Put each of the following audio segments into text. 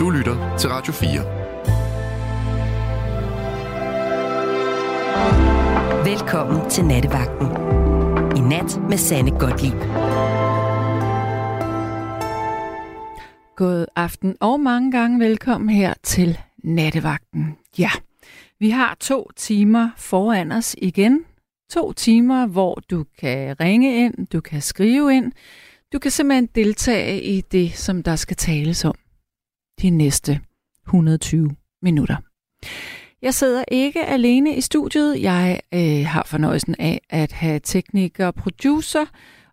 Du lytter til Radio 4. Velkommen til Nattevagten. I nat med Sanne Godtlip. God aften og mange gange velkommen her til Nattevagten. Ja, vi har to timer foran os igen. To timer, hvor du kan ringe ind, du kan skrive ind, du kan simpelthen deltage i det, som der skal tales om de næste 120 minutter. Jeg sidder ikke alene i studiet. Jeg øh, har fornøjelsen af at have tekniker, producer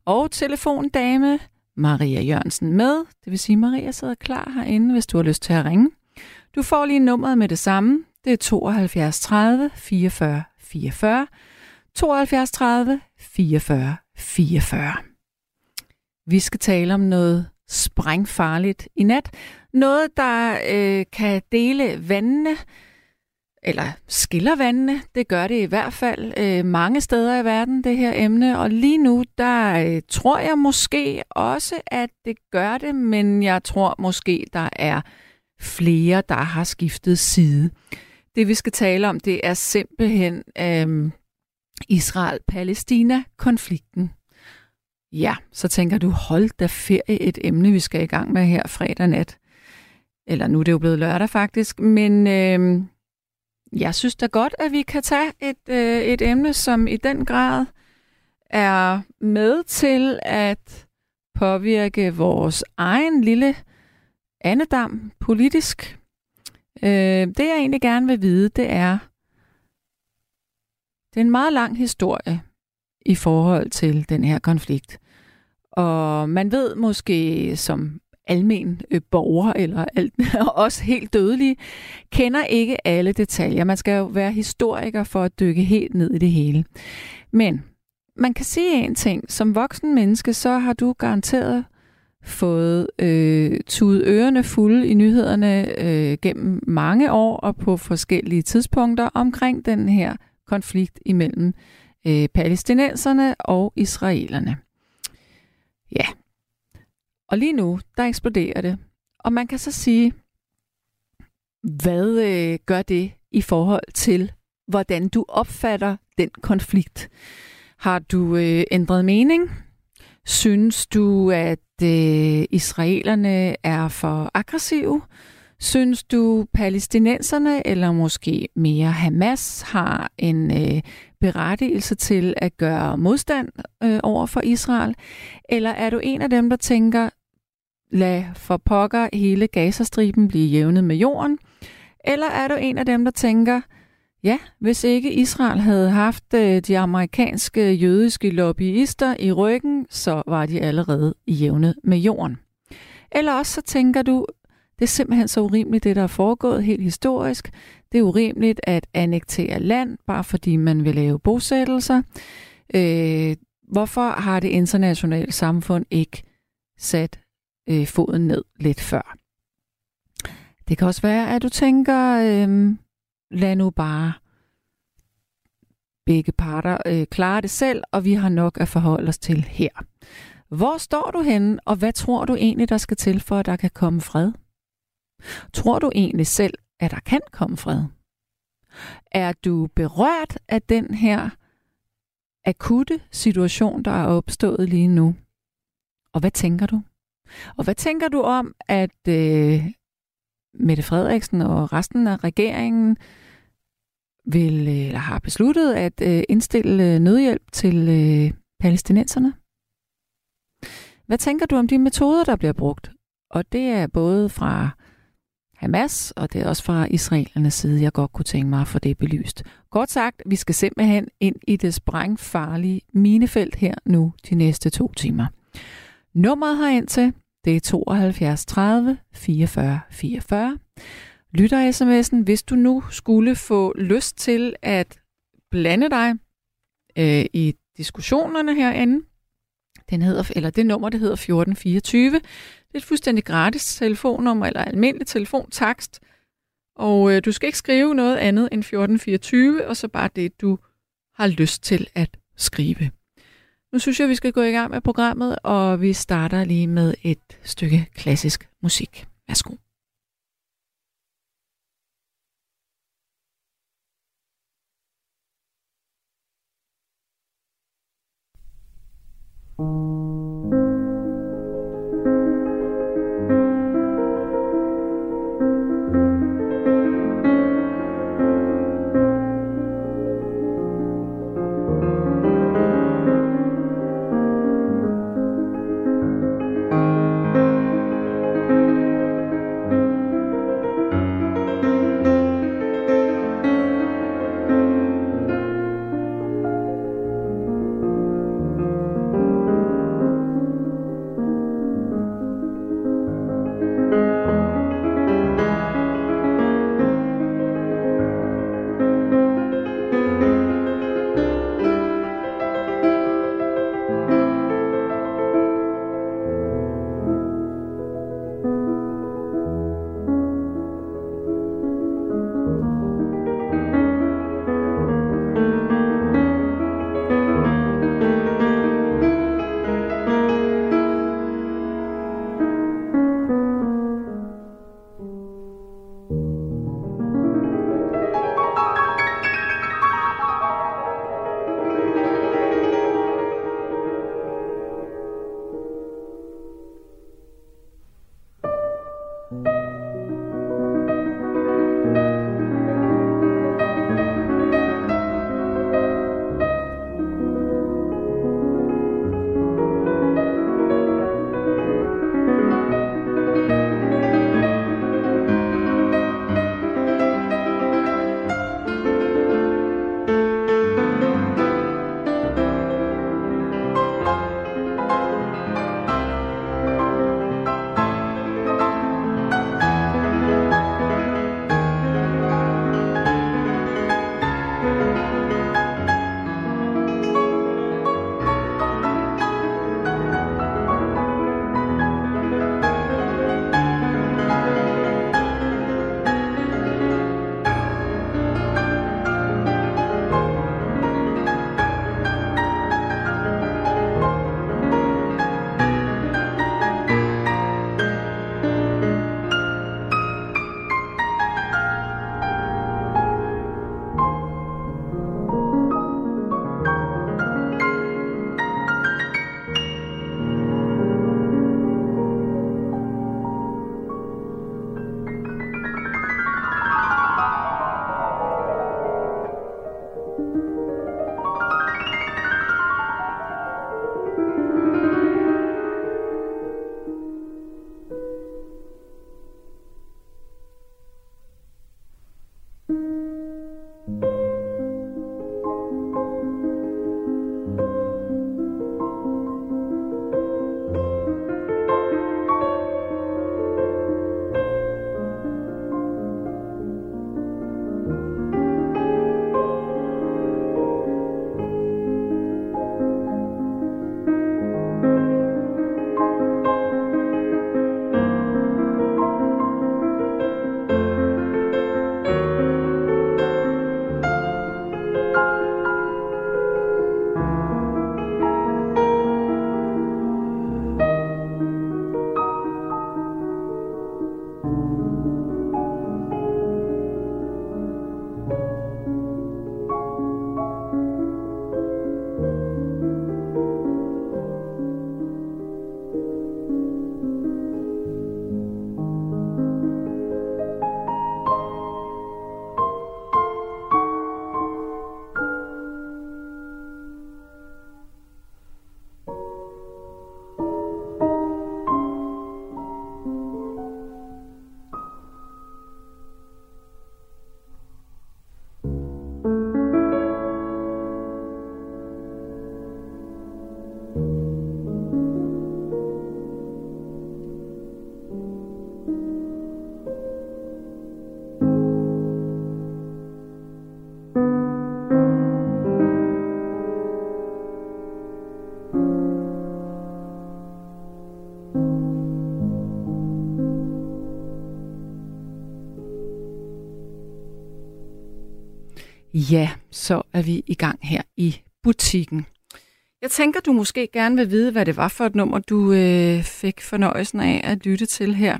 og telefondame Maria Jørgensen med. Det vil sige, Maria sidder klar herinde, hvis du har lyst til at ringe. Du får lige nummeret med det samme. Det er 72 30 44 44. 72 30 44 44. Vi skal tale om noget sprængfarligt i nat. Noget, der øh, kan dele vandene, eller skiller vandene. Det gør det i hvert fald øh, mange steder i verden, det her emne. Og lige nu, der øh, tror jeg måske også, at det gør det, men jeg tror måske, der er flere, der har skiftet side. Det vi skal tale om, det er simpelthen øh, Israel-Palæstina-konflikten. Ja, så tænker du, hold da ferie et emne, vi skal i gang med her fredag nat. Eller nu er det jo blevet lørdag faktisk, men øh, jeg synes da godt, at vi kan tage et, øh, et emne, som i den grad er med til at påvirke vores egen lille andedam politisk. Øh, det jeg egentlig gerne vil vide, det er, det er en meget lang historie i forhold til den her konflikt. Og man ved måske som almen øh, borger, eller alt, også helt dødelige, kender ikke alle detaljer. Man skal jo være historiker for at dykke helt ned i det hele. Men man kan sige en ting. Som voksen menneske, så har du garanteret fået øh, tudet ørerne fulde i nyhederne øh, gennem mange år og på forskellige tidspunkter omkring den her konflikt imellem øh, palæstinenserne og israelerne. Ja. Og lige nu, der eksploderer det. Og man kan så sige, hvad øh, gør det i forhold til, hvordan du opfatter den konflikt? Har du øh, ændret mening? Synes du, at øh, israelerne er for aggressive? Synes du, palæstinenserne, eller måske mere Hamas, har en øh, berettigelse til at gøre modstand øh, over for Israel? Eller er du en af dem, der tænker, lad for pokker hele Gazastriben blive jævnet med jorden? Eller er du en af dem, der tænker, ja, hvis ikke Israel havde haft øh, de amerikanske jødiske lobbyister i ryggen, så var de allerede jævnet med jorden? Eller også så tænker du, det er simpelthen så urimeligt, det der er foregået helt historisk. Det er urimeligt at annektere land, bare fordi man vil lave bosættelser. Øh, hvorfor har det internationale samfund ikke sat øh, foden ned lidt før? Det kan også være, at du tænker, øh, lad nu bare begge parter øh, klare det selv, og vi har nok at forholde os til her. Hvor står du henne, og hvad tror du egentlig, der skal til, for at der kan komme fred? Tror du egentlig selv, at der kan komme fred? Er du berørt af den her akutte situation, der er opstået lige nu? Og hvad tænker du? Og hvad tænker du om, at øh, Mette Frederiksen og resten af regeringen vil øh, eller har besluttet at øh, indstille øh, nødhjælp til øh, palæstinenserne? Hvad tænker du om de metoder, der bliver brugt? Og det er både fra Hamas, og det er også fra israelernes side, jeg godt kunne tænke mig at få det belyst. Kort sagt, vi skal simpelthen ind i det sprængfarlige minefelt her nu de næste to timer. Nummeret herind til, det er 72 30 44 44. Lytter sms'en, hvis du nu skulle få lyst til at blande dig øh, i diskussionerne herinde, den hedder, eller det nummer, det hedder 1424. Det er et fuldstændig gratis telefonnummer, eller almindelig telefontakst. Og øh, du skal ikke skrive noget andet end 1424, og så bare det, du har lyst til at skrive. Nu synes jeg, vi skal gå i gang med programmet, og vi starter lige med et stykke klassisk musik. Værsgo. Ja, så er vi i gang her i butikken. Jeg tænker, du måske gerne vil vide, hvad det var for et nummer, du øh, fik fornøjelsen af at lytte til her.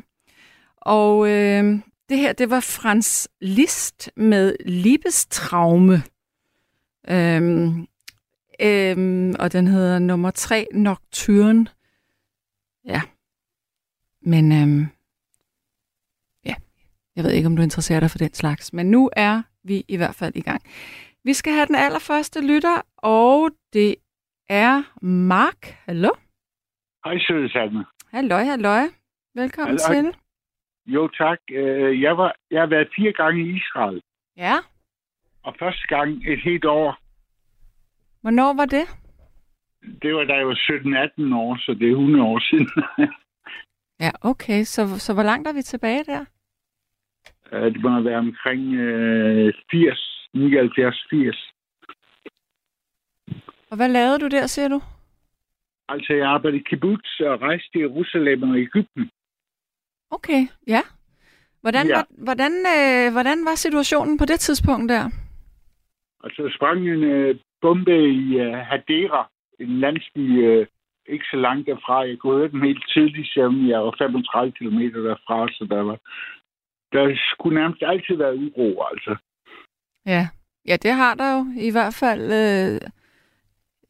Og øh, det her, det var Frans Liszt med Liebestraume. Øhm, Øhm, og den hedder nummer 3, Nocturne. Ja. Men øhm, ja, jeg ved ikke, om du interesserer dig for den slags. Men nu er vi i hvert fald i gang. Vi skal have den allerførste lytter, og det er Mark. Hallo? Hej, søde Salme. Halløj, halløj. Velkommen Halløj. til. Jo, tak. Øh, Jeg, var, jeg har været fire gange i Israel, Ja, og første gang et helt år. hvornår var det? Det var da jeg var 17-18 år, så det er 100 år siden. Ja, okay. Så, så hvor langt er vi tilbage der? Øh, det må være omkring øh, 80, 79, 80. Og hvad lavede du der, siger du? Altså, jeg arbejdede i kibbutz og rejste til Jerusalem og Ægypten. Okay, ja. Hvordan, Ja. Var, hvordan, øh, hvordan var situationen på det tidspunkt der? Altså, sprang en øh, bombe i øh, Hadera, en landsby øh, ikke så langt derfra. Jeg kunne høre den helt tidligt, selvom jeg var 35 km derfra, så der var... Der skulle nærmest altid være uro, altså. Ja, ja det har der jo i hvert fald øh,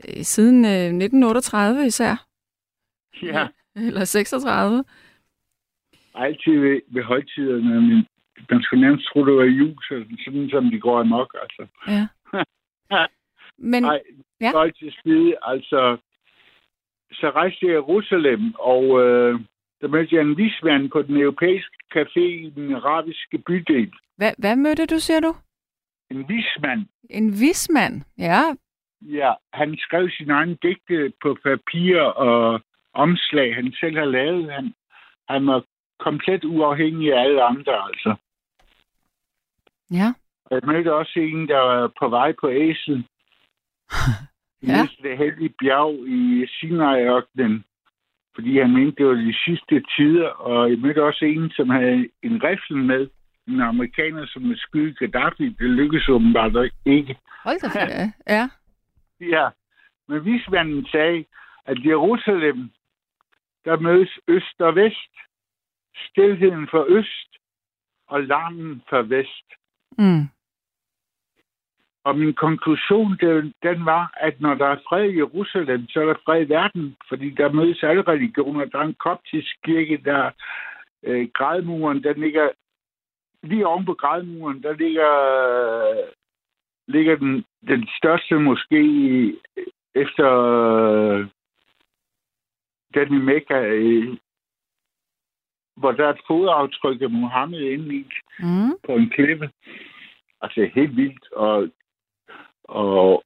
øh, siden øh, 1938 især. Ja. Eller 36. altid ved, ved højtiderne, men man skulle nærmest tro, det var jul, så, sådan som de går amok, altså. Ja. Men ja. ja. til side, altså, så rejste jeg i Jerusalem, og øh, der mødte jeg en vismand på den europæiske café i den arabiske bydel. hvad, hvad mødte du, siger du? En vismand, En vismand? Ja, ja, han skrev sin egen digte på papir og omslag, han selv har lavet. Han, han var komplet uafhængig af alle andre, altså. ja. Og Jeg mødte også en, der var på vej på æsel. Ja. Ja. det hellige bjerg i Sinai-ørkenen, fordi han mente, det var de sidste tider. Og jeg mødte også en, som havde en rifle med, en amerikaner, som ville skyde Gaddafi. Det lykkedes åbenbart ikke. Hold da ferie. Ja. Ja, men vismanden sagde, at Jerusalem, der mødes øst og vest. Stilheden for øst og larmen for vest. Mm. Og min konklusion, den, den var, at når der er fred i Jerusalem, så er der fred i verden, fordi der mødes alle religioner. Der er en koptisk kirke, der øh, grædmuren, den ligger lige oven på grædmuren, der ligger, ligger den, den største måske efter øh, den i Mekka, øh, hvor der er et fodaftryk af Mohammed inde i Mm. på en klippe. Altså helt vildt. Og, og,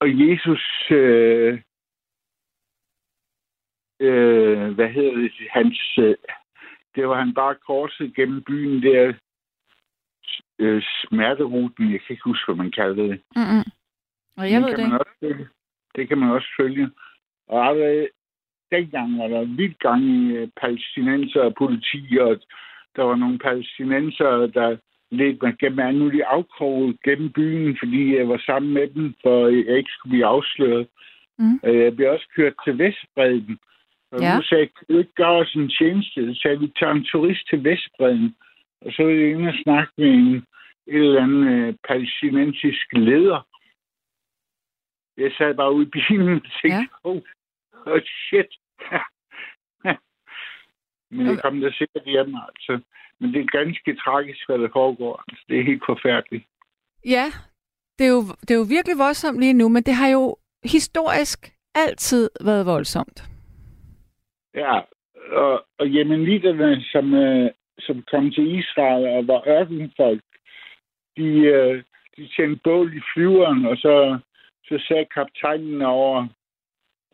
og Jesus, øh, øh, hvad hedder det, hans, øh, det var han bare korset gennem byen der, øh, smerteruten, jeg kan ikke huske, hvad man kalder det. Mm-mm. Og jeg Den ved det også. Det kan man også følge. Og allerede dengang var der vildt gang i øh, palæstinenser og politi, og der var nogle palæstinenser, der mig gennem alle mulige afkroge gennem byen, fordi jeg var sammen med dem, for jeg ikke skulle blive afsløret. Mm. Øh, Jeg blev også kørt til Vestbreden. Og Ja. nu sagde jeg, kan ikke gøre os en tjeneste? Så vi tager en turist til Vestbreden. Og så var jeg inde og snakke med en et eller anden øh, palæstinensisk leder. Jeg sad bare ude i bilen og tænkte, Ja. oh, oh shit. Men jeg kom da sikkert hjem, altså. Men det er ganske tragisk, hvad der foregår. Altså, det er helt forfærdeligt. Ja, det er, jo, det er jo virkelig voldsomt lige nu, men det har jo historisk altid været voldsomt. Ja, og, og jemeniterne, som, øh, som kom til Israel og var ørkenfolk, de, øh, de tændte bål i flyveren, og så, så sagde kaptajnen over,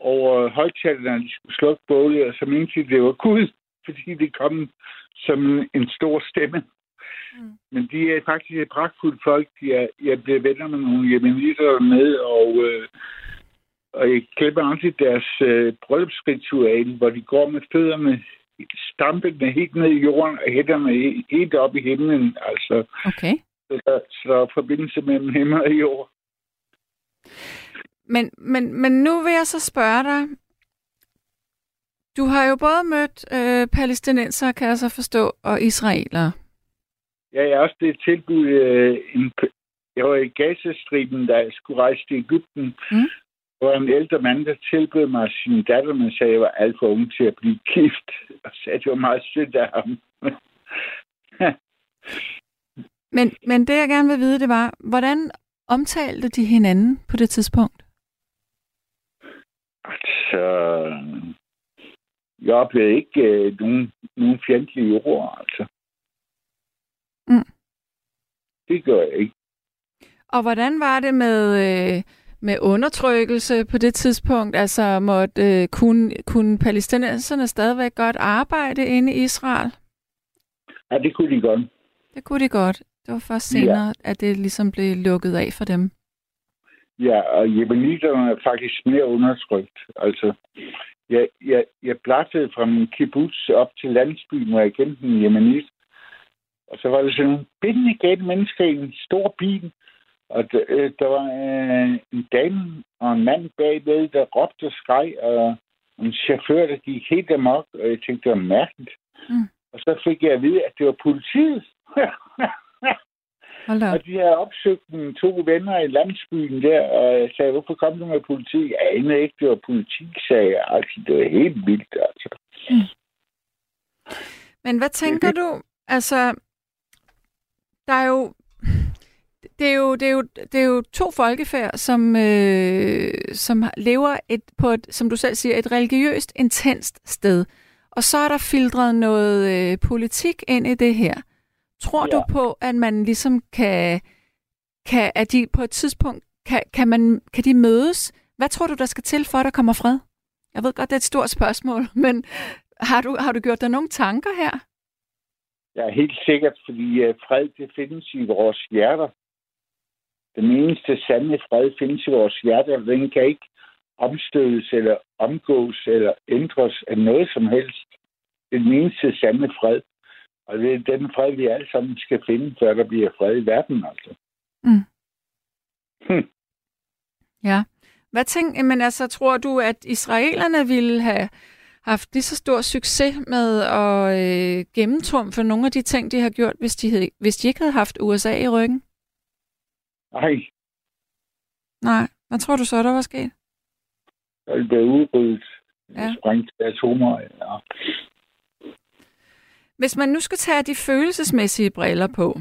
over højtalerne, at de skulle slukke bålet, og så mente de, det var Gud, fordi det kom som en stor stemme. Mm. Men de er faktisk et pragtfuldt folk. De er, jeg blev venner med nogle jemenitter med, og, øh, og jeg glemmer aldrig deres øh, bryllupsritual, hvor de går med fødderne stampende helt ned i jorden og hænderne he- helt op i himlen. Altså, Okay. så der, så der er forbindelse mellem himmel og jord. Men, men, men nu vil jeg så spørge dig. Du har jo både mødt øh, palæstinenser, kan jeg så forstå, og israelere. Ja, jeg er også blevet tilbudt øh, en, jeg var i Gazastriben, da jeg skulle rejse til Ægypten. Mm. Var en ældre mand, der tilbød mig sin datter, men sagde, at jeg var alt for ung til at blive gift. Og sagde, at det var meget sødt af ham. Men, men det, jeg gerne vil vide, det var, hvordan omtalte de hinanden på det tidspunkt? Altså, jeg oplevede ikke øh, nogen, nogen fjendtlige ord, altså. Mm. Det gør jeg ikke. Og hvordan var det med, øh, med undertrykkelse på det tidspunkt? Altså, måtte, øh, kunne, kunne palæstinenserne stadigvæk godt arbejde inde i Israel? Ja, det kunne de godt. Det kunne de godt. Det var først senere, ja. at det ligesom blev lukket af for dem. Ja, og jemeniterne er faktisk mere undertrykt. Altså, jeg, jeg, jeg blattede fra min kibbutz op til landsbyen, hvor jeg kendte en jemenit. Og så var der sådan nogle bindende gale mennesker i en stor bil. Og der, øh, der var øh, en dame og en mand bagved, der råbte og skreg, og en chauffør, der gik helt amok, og jeg tænkte, det var mærkeligt. Mm. Og så fik jeg at vide, at det var politiet. Og de havde opsøgt mine to venner i landsbyen der, og sagde, hvorfor kom du med politi? Jeg anede ikke, det var politik, sagde jeg. Altså, det var helt vildt, altså. Men hvad tænker du? Altså, der er jo... Det er jo, det er jo, det er jo to folkefærd, som, øh, som lever et, på et, som du selv siger, et religiøst intenst sted. Og så er der filtreret noget øh, politik ind i det her. Tror ja. Ja. du på, at man ligesom kan, kan at de på et tidspunkt, kan, kan, man, kan de mødes? Hvad tror du, der skal til for, at der kommer fred? Jeg ved godt, det er et stort spørgsmål, men har du, har du gjort dig nogle tanker her? Jeg er helt sikkert, fordi uh, fred, det findes i vores hjerter. Den eneste sande fred findes i vores hjerter, og den kan ikke omstødes eller omgås eller ændres af noget som helst. Det den eneste sande fred. Og det er den fred, vi alle sammen skal finde, før der bliver fred i verden, altså. Mm. Hm. Ja. Hvad tænk, men altså, tror du, at israelerne ville have haft lige så stor succes med at øh, gennemtrumfe nogle af de ting, de har gjort, hvis de, havde, hvis de ikke havde haft USA i ryggen? Ej, Nej. Hvad tror du så, der var sket? der blive udryddet. Ja. Sprængt atomer. Ja. Hvis man nu skal tage de følelsesmæssige briller på,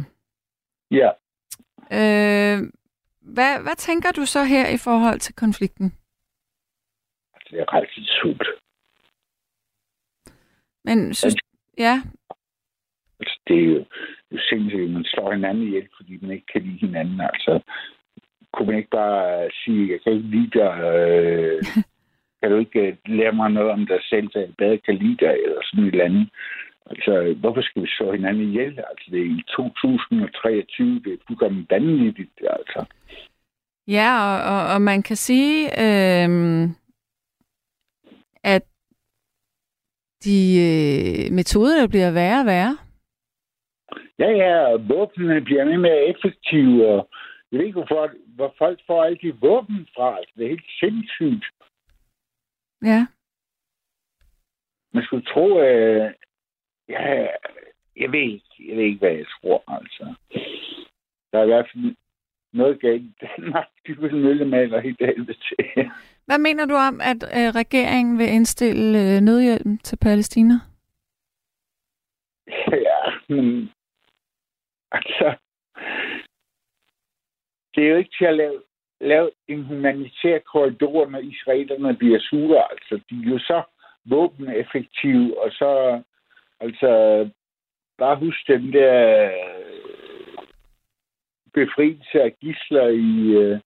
ja. øh, hvad, hvad tænker du så her i forhold til konflikten? Altså, det er rigtig sult. Men synes, ja, Altså, det er jo, jo sindssygt, at man slår hinanden ihjel, fordi man ikke kan lide hinanden. Altså, kunne man ikke bare sige, jeg kan ikke lide dig, øh, kan du ikke øh, lære mig noget om dig selv, så jeg bedre kan lide dig, eller sådan et eller andet. Altså, hvorfor skal vi slå hinanden ihjel? Altså, det er i 2023, det er fuldkommen vanvittigt, altså. Ja, og, og, og man kan sige, øh, at de øh, metoderne bliver værre og værre. Ja, ja, og våbnene bliver mere mere effektive, og jeg ved ikke, hvorfor, hvor folk får alle de våben fra. Altså, det er helt sindssygt. Ja, Man skulle tro, at... Ja, jeg ved ikke, jeg ved ikke, hvad jeg tror, altså. Der er i hvert fald noget galt i Danmark. De vil møllemaler af helvede til. Hvad mener du om, at øh, regeringen vil indstille øh, nødhjælpen til Palæstina? ja, men... Altså... Det er jo ikke til at lave, lave en humanitær korridor, når israelerne bliver sure. Altså, de er jo så våbeneffektive, og så... Altså, bare husk den der øh, befrielse af gisler i... Øh,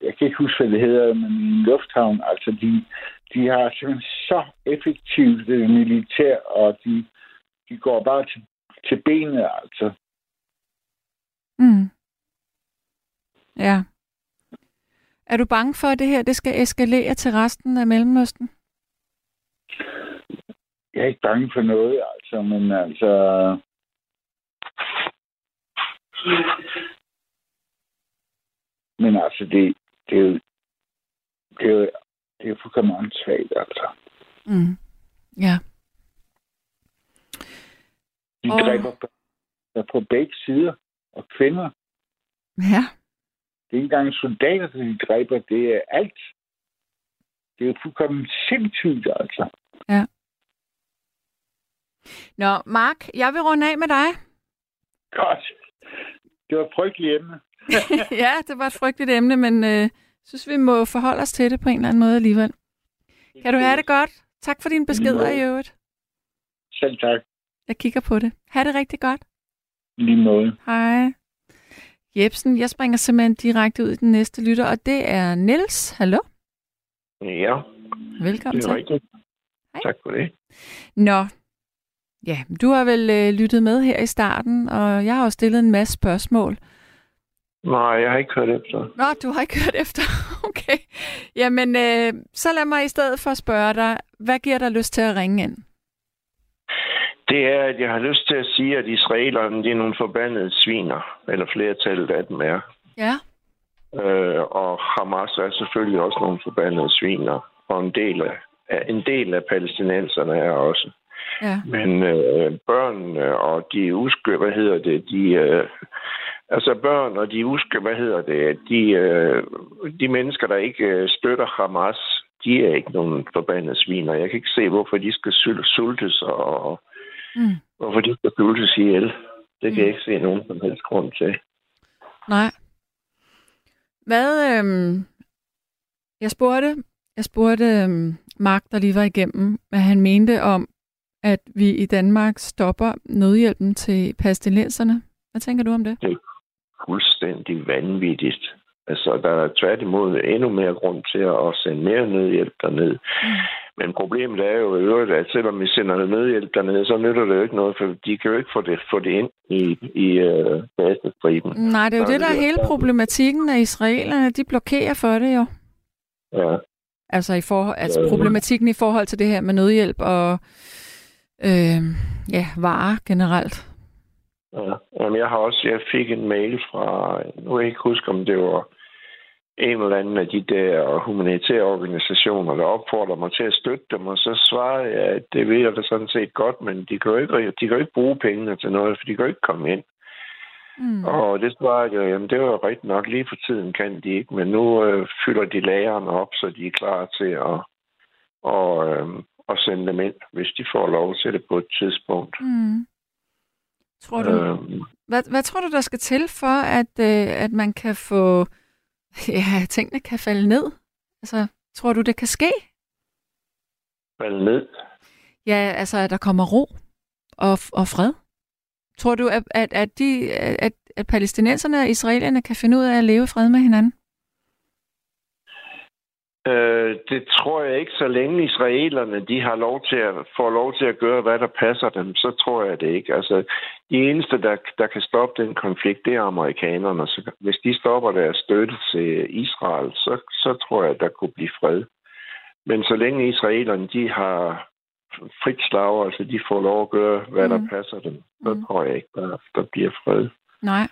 jeg kan ikke huske, hvad det hedder, men i en lufthavn. Altså, de, de har simpelthen så effektivt det militær, og de, de går bare til, til benet, altså. Mm. Ja. Er du bange for, at det her det skal eskalere til resten af Mellemøsten? Jeg er ikke bange for noget, altså, men altså... Men altså, det, det er jo... Det er jo, det er jo fuldkommen åndssvagt, altså. Mm. Ja. De Og- dræber børn på begge sider, og kvinder. Ja. Det er ikke engang soldater, de dræber. Det er alt. Det er fuldkommen sindssygt, altså. Nå, Mark, jeg vil runde af med dig. Godt. Det var et frygteligt emne. ja, det var et frygteligt emne, men øh, synes, vi må forholde os til det på en eller anden måde alligevel. Kan du have det godt? Tak for dine beskeder i øvrigt. Selv tak. Jeg kigger på det. Ha' det rigtig godt. Lige måde. Hej. Jebsen, jeg springer simpelthen direkte ud i den næste lytter, og det er Niels. Hallo? Ja, Velkommen det er til. rigtigt. Hej. Tak for det. Nå, ja, du har vel øh, lyttet med her i starten, og jeg har jo stillet en masse spørgsmål. Nej, jeg har ikke hørt efter. Nå, du har ikke hørt efter. Okay. Jamen, øh, så lad mig i stedet for spørge dig, hvad giver dig lyst til at ringe ind? Det er, at jeg har lyst til at sige, at israelerne de er nogle forbandede sviner, eller flertallet af dem er. Ja. Øh, og Hamas er selvfølgelig også nogle forbandede sviner, og en del af, en del af palæstinenserne er også. Ja. Men øh, børnene og de uske, hvad hedder det, de, øh, altså børn og de uske, hvad hedder det, de, øh, de mennesker, der ikke øh, støtter Hamas, de er ikke nogen forbandede sviner. Jeg kan ikke se, hvorfor de skal sul- sultes og Mm. hvorfor de skal sultes ihjel. Det kan Mm. jeg ikke se nogen som helst grund til. Nej. Hvad, øhm, jeg spurgte, jeg spurgte øhm, Mark, der lige var igennem, hvad han mente om, at vi i Danmark stopper nødhjælpen til pestilenserne. Hvad tænker du om det? Fuldstændig vanvittigt. Altså, der er tværtimod endnu mere grund til at sende mere nødhjælp derned. Mm. Men problemet er jo i øvrigt, at selvom vi sender nødhjælp derned, så nytter det jo ikke noget, for de kan jo ikke få det, få det ind i, i øh, Gazastriben. Nej, det er jo det, der det er er hele problematikken, at israelerne, de blokerer for det jo. Ja. Altså, i forhold, altså problematikken i forhold til det her med nødhjælp og øh, ja, varer generelt. Ja. Jamen, jeg har også, jeg fik en mail fra, nu kan jeg ikke huske, om det var en eller anden af de der humanitære organisationer, der opfordrer mig til at støtte dem, og så svarer jeg, at det ved jeg da sådan set godt, men de kan jo ikke, de kan jo ikke bruge pengene til noget, for de kan jo ikke komme ind. Mm. Og det svarede jeg, jamen det var rigtigt nok, lige for tiden kan de ikke, men nu øh, fylder de lagerne op, så de er klar til at, og, øh, at sende dem ind, hvis de får lov til det på et tidspunkt. Mm. Tror du, Øh, Hvad, hvad tror du, der skal til for, at, øh, at man kan få... Ja, tingene kan falde ned? Altså, tror du, det kan ske? falde ned. Ja, altså, at der kommer ro og, og fred? Tror du, at, at, at, de, at, at palæstinenserne og israelerne kan finde ud af at leve i fred med hinanden? Øh, det tror jeg ikke, så længe israelerne de har lov til at, får lov til at gøre, hvad der passer dem, så tror jeg det ikke. Altså, de eneste, der, der kan stoppe den konflikt, det er amerikanerne. Så hvis de stopper deres støtte til Israel, så, så tror jeg, der kunne blive fred. Men så længe israelerne de har frit slag, altså de får lov at gøre, hvad mm. der Mm. passer dem, så Mm. tror jeg ikke, der, der bliver fred. Nej.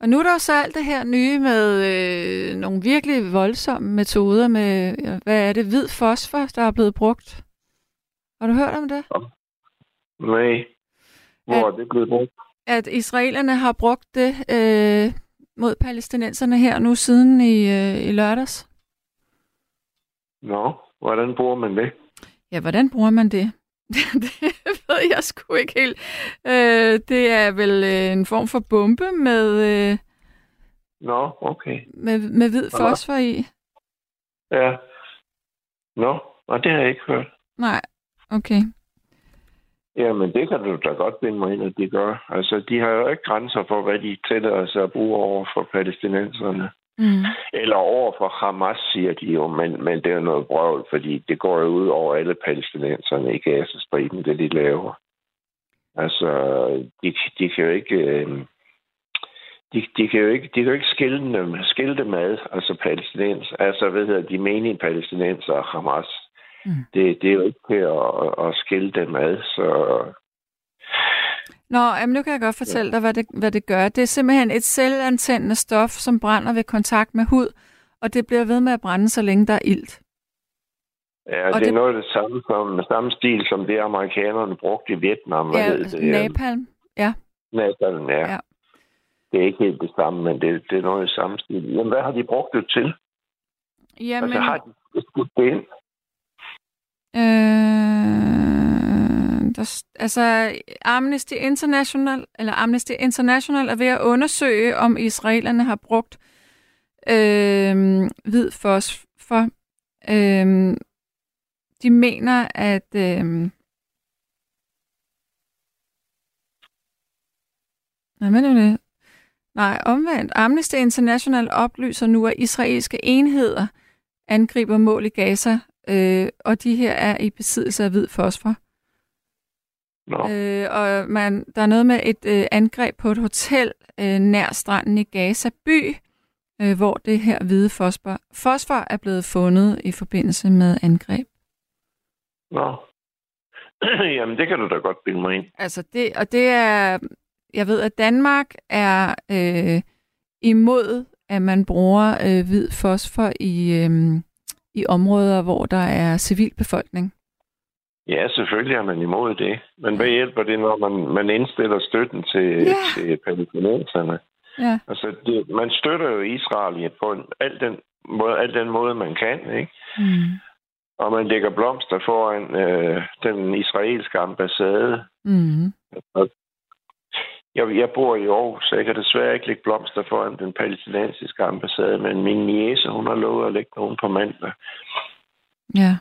Og nu er der så alt det her nye med øh, nogle virkelig voldsomme metoder med, hvad er det, hvid fosfor, der er blevet brugt. Har du hørt om det? Nej. Hvor er det blevet brugt? at israelerne har brugt det øh, mod palæstinenserne her nu siden i, øh, i lørdags. Nå, hvordan bruger man det? Ja, hvordan bruger man det? det ved jeg sgu ikke helt. Øh, det er vel øh, en form for bombe med, øh, Nå, okay. med, med hvid fosfor i. Ja. Nå, og det har jeg ikke hørt. Nej, okay. Jamen, det kan du da godt binde mig ind, at de gør. Altså, de har jo ikke grænser for, hvad de tillader sig at bruge over for palæstinenserne. Mm. Eller over for Hamas, siger de jo, men, men det er noget brøvl, fordi det går jo ud over alle palæstinenserne i Gazastriben, det de laver. Altså, de, de kan jo ikke... Øh, de, de, kan jo ikke, de kan jo ikke skille dem, skille dem ad, altså palæstinens, altså hvad hedder de menige palæstinenser og Hamas. Mm. Det, det er jo ikke til at, at skille dem ad, så Nå, jamen, nu kan jeg godt fortælle dig, hvad det, hvad det gør. Det er simpelthen et selvantændende stof, som brænder ved kontakt med hud, og det bliver ved med at brænde, så længe der er ilt. ja, Og det, det- er noget af det samme, som, samme stil, som det amerikanerne brugte i Vietnam. Hvad Ja, hed det? napalm. Ja. Napalm, ja. Ja. det er ikke helt det samme, men det, det er noget i samme stil. Jamen, hvad har de brugt det til? Jamen, Altså, har de skudt det ind? øh, der, altså, Amnesty International, eller Amnesty International er ved at undersøge, om israelerne har brugt øh, hvid fosfor. Øh, de mener, at øh, Nej, men det Nej, omvendt. Amnesty International oplyser nu, at israelske enheder angriber mål i Gaza, øh, og de her er i besiddelse af hvid fosfor. Nå, Øh, og man, der er noget med et øh, angreb på et hotel øh, nær stranden i Gaza by, øh, hvor det her hvide fosfor, fosfor er blevet fundet i forbindelse med angreb. nå. Jamen, det kan du da godt bilde mig ind. Altså det, og det er, jeg ved, at Danmark er øh, imod, at man bruger øh, hvid fosfor i, øh, i områder, hvor der er civilbefolkning. Ja, selvfølgelig er man imod det. Men hvad hjælper det, når man, man indstiller støtten til, Ja. til palæstinenserne? Ja, Altså, det, man støtter jo Israel i- på en, al, den måde, al den måde, man kan, ikke? mm. Og man lægger blomster foran øh, den israelske ambassade. Mm. Jeg, jeg bor i Aarhus, så jeg kan desværre ikke lægge blomster foran den palæstinensiske ambassade, men min niece, hun har lovet at lægge nogen på mandag. ja.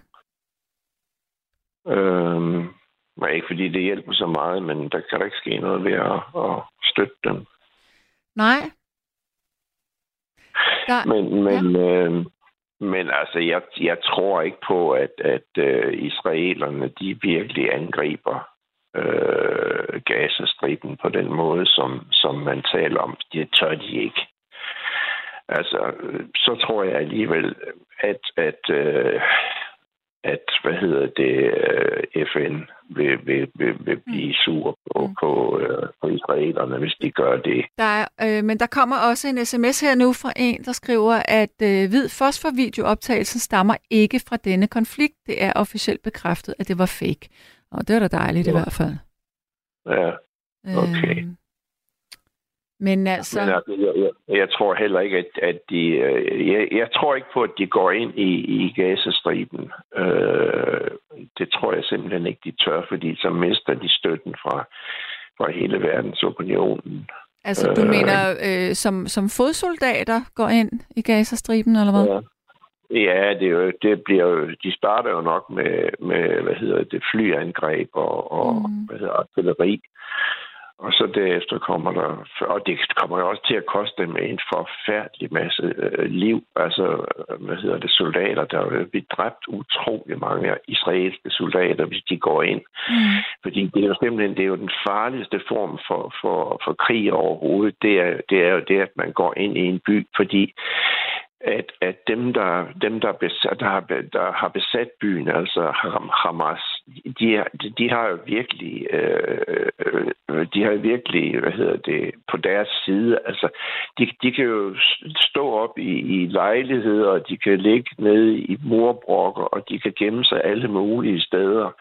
Øhm, men ikke fordi det hjælper så meget, men der kan der ikke ske noget ved at, at støtte dem. Nej. Der, Men, men, ja. øh, men altså, jeg, jeg tror ikke på, at, at øh, israelerne de virkelig angriber øh, Gazastriben på den måde, som, som man taler om. Det tør de ikke. Altså, øh, så tror jeg alligevel, at, at, øh, at hvad hedder det, øh, FN vil, vil, vil, vil blive sur på, Mm. på, øh, på israelerne, hvis de gør det. der er, øh, men der kommer også en sms her nu fra en, der skriver, at øh, hvid fosfor-videooptagelsen stammer ikke fra denne konflikt. Det er officielt bekræftet, at det var fake. Og det var da dejligt ja. i hvert fald. Ja. Okay. Øh, men altså, Men jeg, jeg, jeg tror heller ikke, at, at de... øh, Jeg, jeg tror ikke på, at de går ind i, i Gazastriben. Øh, det tror jeg simpelthen ikke, de tør, fordi så mister de støtten fra, fra hele verdensopinionen. altså du øh, mener, øh, som, som fodsoldater går ind i Gazastriben, eller hvad? Ja. Ja, det, er jo, det bliver jo, de starter jo nok med, med hvad hedder det, flyangreb og, og Mm. hvad hedder artilleri. Og så derefter kommer der, og det kommer jo også til at koste dem en forfærdelig masse øh, liv. Altså, øh, hvad hedder det, soldater, der vil blive dræbt utrolig mange israelske soldater, hvis de går ind. Mm. Fordi det er jo simpelthen det er jo den farligste form for, for, for krig overhovedet. Det er, det er jo det, at man går ind i en by, fordi at, at dem, der, dem der, besat, der, har, der har besat byen, altså Hamas, de, de, har jo virkelig, øh, de har virkelig, hvad hedder det, på deres side. Altså, de, de kan jo stå op i, i lejligheder, og de kan ligge nede i murbrokker, og de kan gemme sig alle mulige steder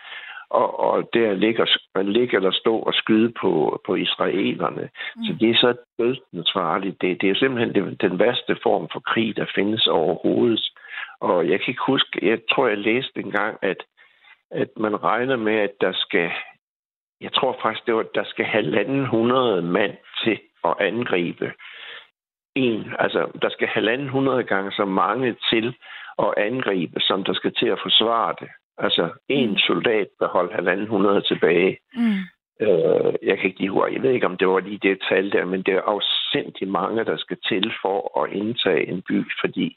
og, og der ligger, ligge eller stå og skyde på, på israelerne. Mm. Så det er så dødsens farligt. Det, det er simpelthen den, den værste form for krig, der findes overhovedet. Og jeg kan ikke huske, jeg tror, jeg læste engang, at, at man regner med, at der skal, jeg tror faktisk, det var, at der skal halvanden hundrede mand til at angribe en. Altså, der skal halvanden hundrede gange så mange til at angribe, som der skal til at forsvare det. Altså, en Mm. soldat, der holdt halvanden hundrede tilbage. Mm. Øh, jeg kan ikke lige jeg ved ikke, om det var lige det tal der, men det er afsindig mange, der skal til for at indtage en by, fordi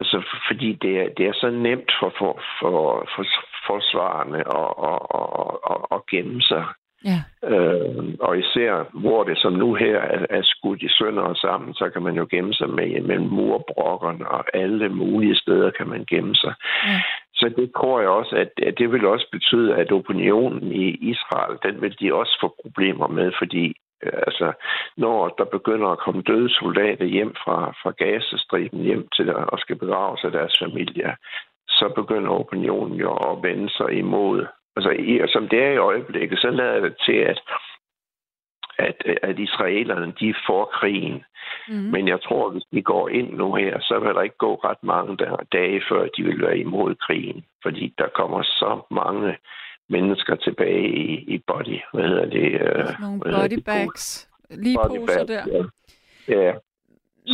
altså, fordi det er, det er så nemt for, for, for, for forsvarerne at, at, at, at, at gemme sig. Ja. Øh, og især hvor det som nu her er, er skudt i sønder og sammen, så kan man jo gemme sig med, mellem murbrokkerne og alle mulige steder kan man gemme sig. Ja. Så det tror jeg også, at, at det vil også betyde, at opinionen i Israel, den vil de også få problemer med, fordi øh, altså, når der begynder at komme døde soldater hjem fra, fra Gazastriben hjem til der, og skal begraves af deres familie, så begynder opinionen jo at vende sig imod. Altså, som det er i øjeblikket, så lader det til, at at, at israelerne de får krigen. Mm. Men jeg tror, at hvis de går ind nu her, så vil der ikke gå ret mange der, dage, før de vil være imod krigen. Fordi der kommer så mange mennesker tilbage i, i body. Hvad hedder det? Uh, Nogle body bags. Lige poser der. Ja. ja.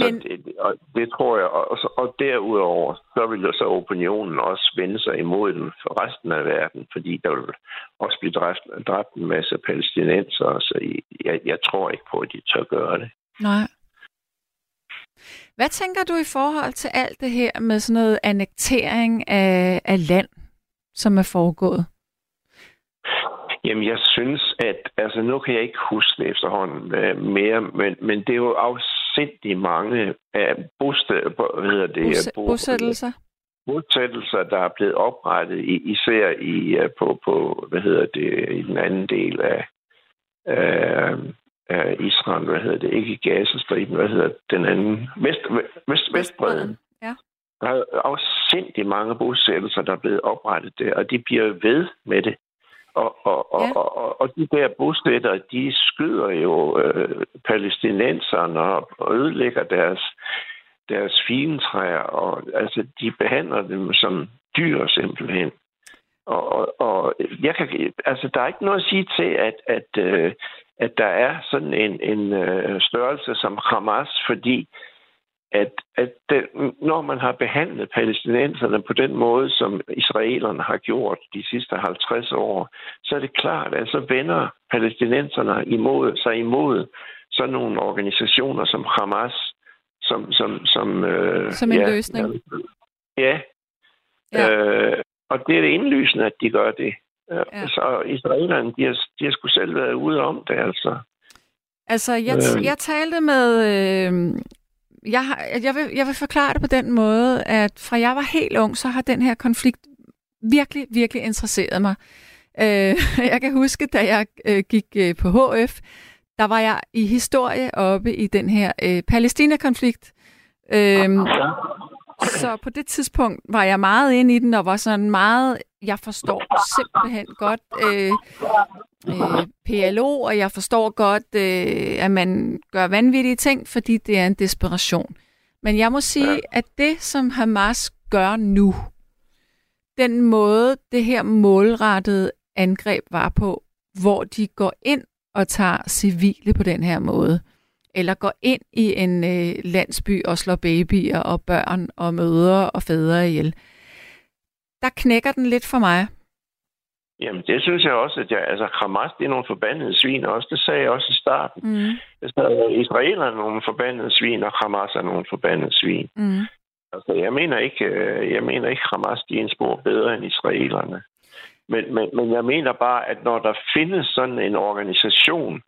Men... Så det, og det tror jeg, og, og derudover, så vil der så opinionen også vende sig imod den for resten af verden, fordi der vil også blive dræbt, dræbt en masse palæstinenser, så jeg, jeg tror ikke på, at de tør gøre det. Nej. Hvad tænker du i forhold til alt det her med sådan noget annektering af, af land, som er foregået? Jamen, jeg synes, at... Altså, nu kan jeg ikke huske det efterhånden uh, mere, men, men det er jo afsindig mange af bosteder, hvad hedder det? Bos- bosættelser? Bosættelser, der er blevet oprettet, især i, uh, på, på, hvad hedder det, i den anden del af, uh, af Israel, hvad hedder det, ikke i Gazastriben, hvad hedder den anden, vest, vest, vestbreden. Ja. Der er afsindig mange bosættelser, der er blevet oprettet der, og de bliver ved med det. Og, og, ja. og, og, og de der bosættere, de skyder jo øh, palæstinenserne og ødelægger deres, deres fintræer, og altså, de behandler dem som dyr simpelthen. Og, og, og jeg kan, altså, der er ikke noget at sige til, at, at, øh, at der er sådan en, en øh, størrelse som Hamas, fordi at, at det, når man har behandlet palæstinenserne på den måde, som israelerne har gjort de sidste 50 år, så er det klart, at så vender palæstinenserne imod, sig imod sådan nogle organisationer som Hamas, som... Som, som, øh, som en ja, løsning? Ja. ja. Øh, og det er det indlysende, at de gør det. Ja. Så israelerne, de har, de har sgu selv været ude om det, altså. Altså, jeg, øh. jeg talte med... Øh, jeg, har, jeg, vil, jeg vil forklare det på den måde, at fra jeg var helt ung, så har den her konflikt virkelig, virkelig interesseret mig. Øh, jeg kan huske, da jeg øh, gik øh, på HF, der var jeg i historie oppe i den her øh, Palæstina-konflikt. Øh, så på det tidspunkt var jeg meget inde i den, og var sådan meget, jeg forstår simpelthen godt øh, øh, PLO, og jeg forstår godt, øh, at man gør vanvittige ting, fordi det er en desperation. Men jeg må sige, at det, som Hamas gør nu, den måde, det her målrettede angreb var på, hvor de går ind og tager civile på den her måde, eller går ind i en øh, landsby og slår babyer og børn og mødre og fædre ihjel, der knækker den lidt for mig. Jamen, det synes jeg også, at jeg, altså, Hamas, det er nogle forbandede svin også. Det sagde jeg også i starten. Mm. Altså, Israel er nogle forbandede svin, og Hamas er nogle forbandede svin. Mm. Altså, jeg mener ikke, øh, jeg mener ikke, Hamas de er en spor bedre end israelerne. Men, men, men jeg mener bare, at når der findes sådan en organisation,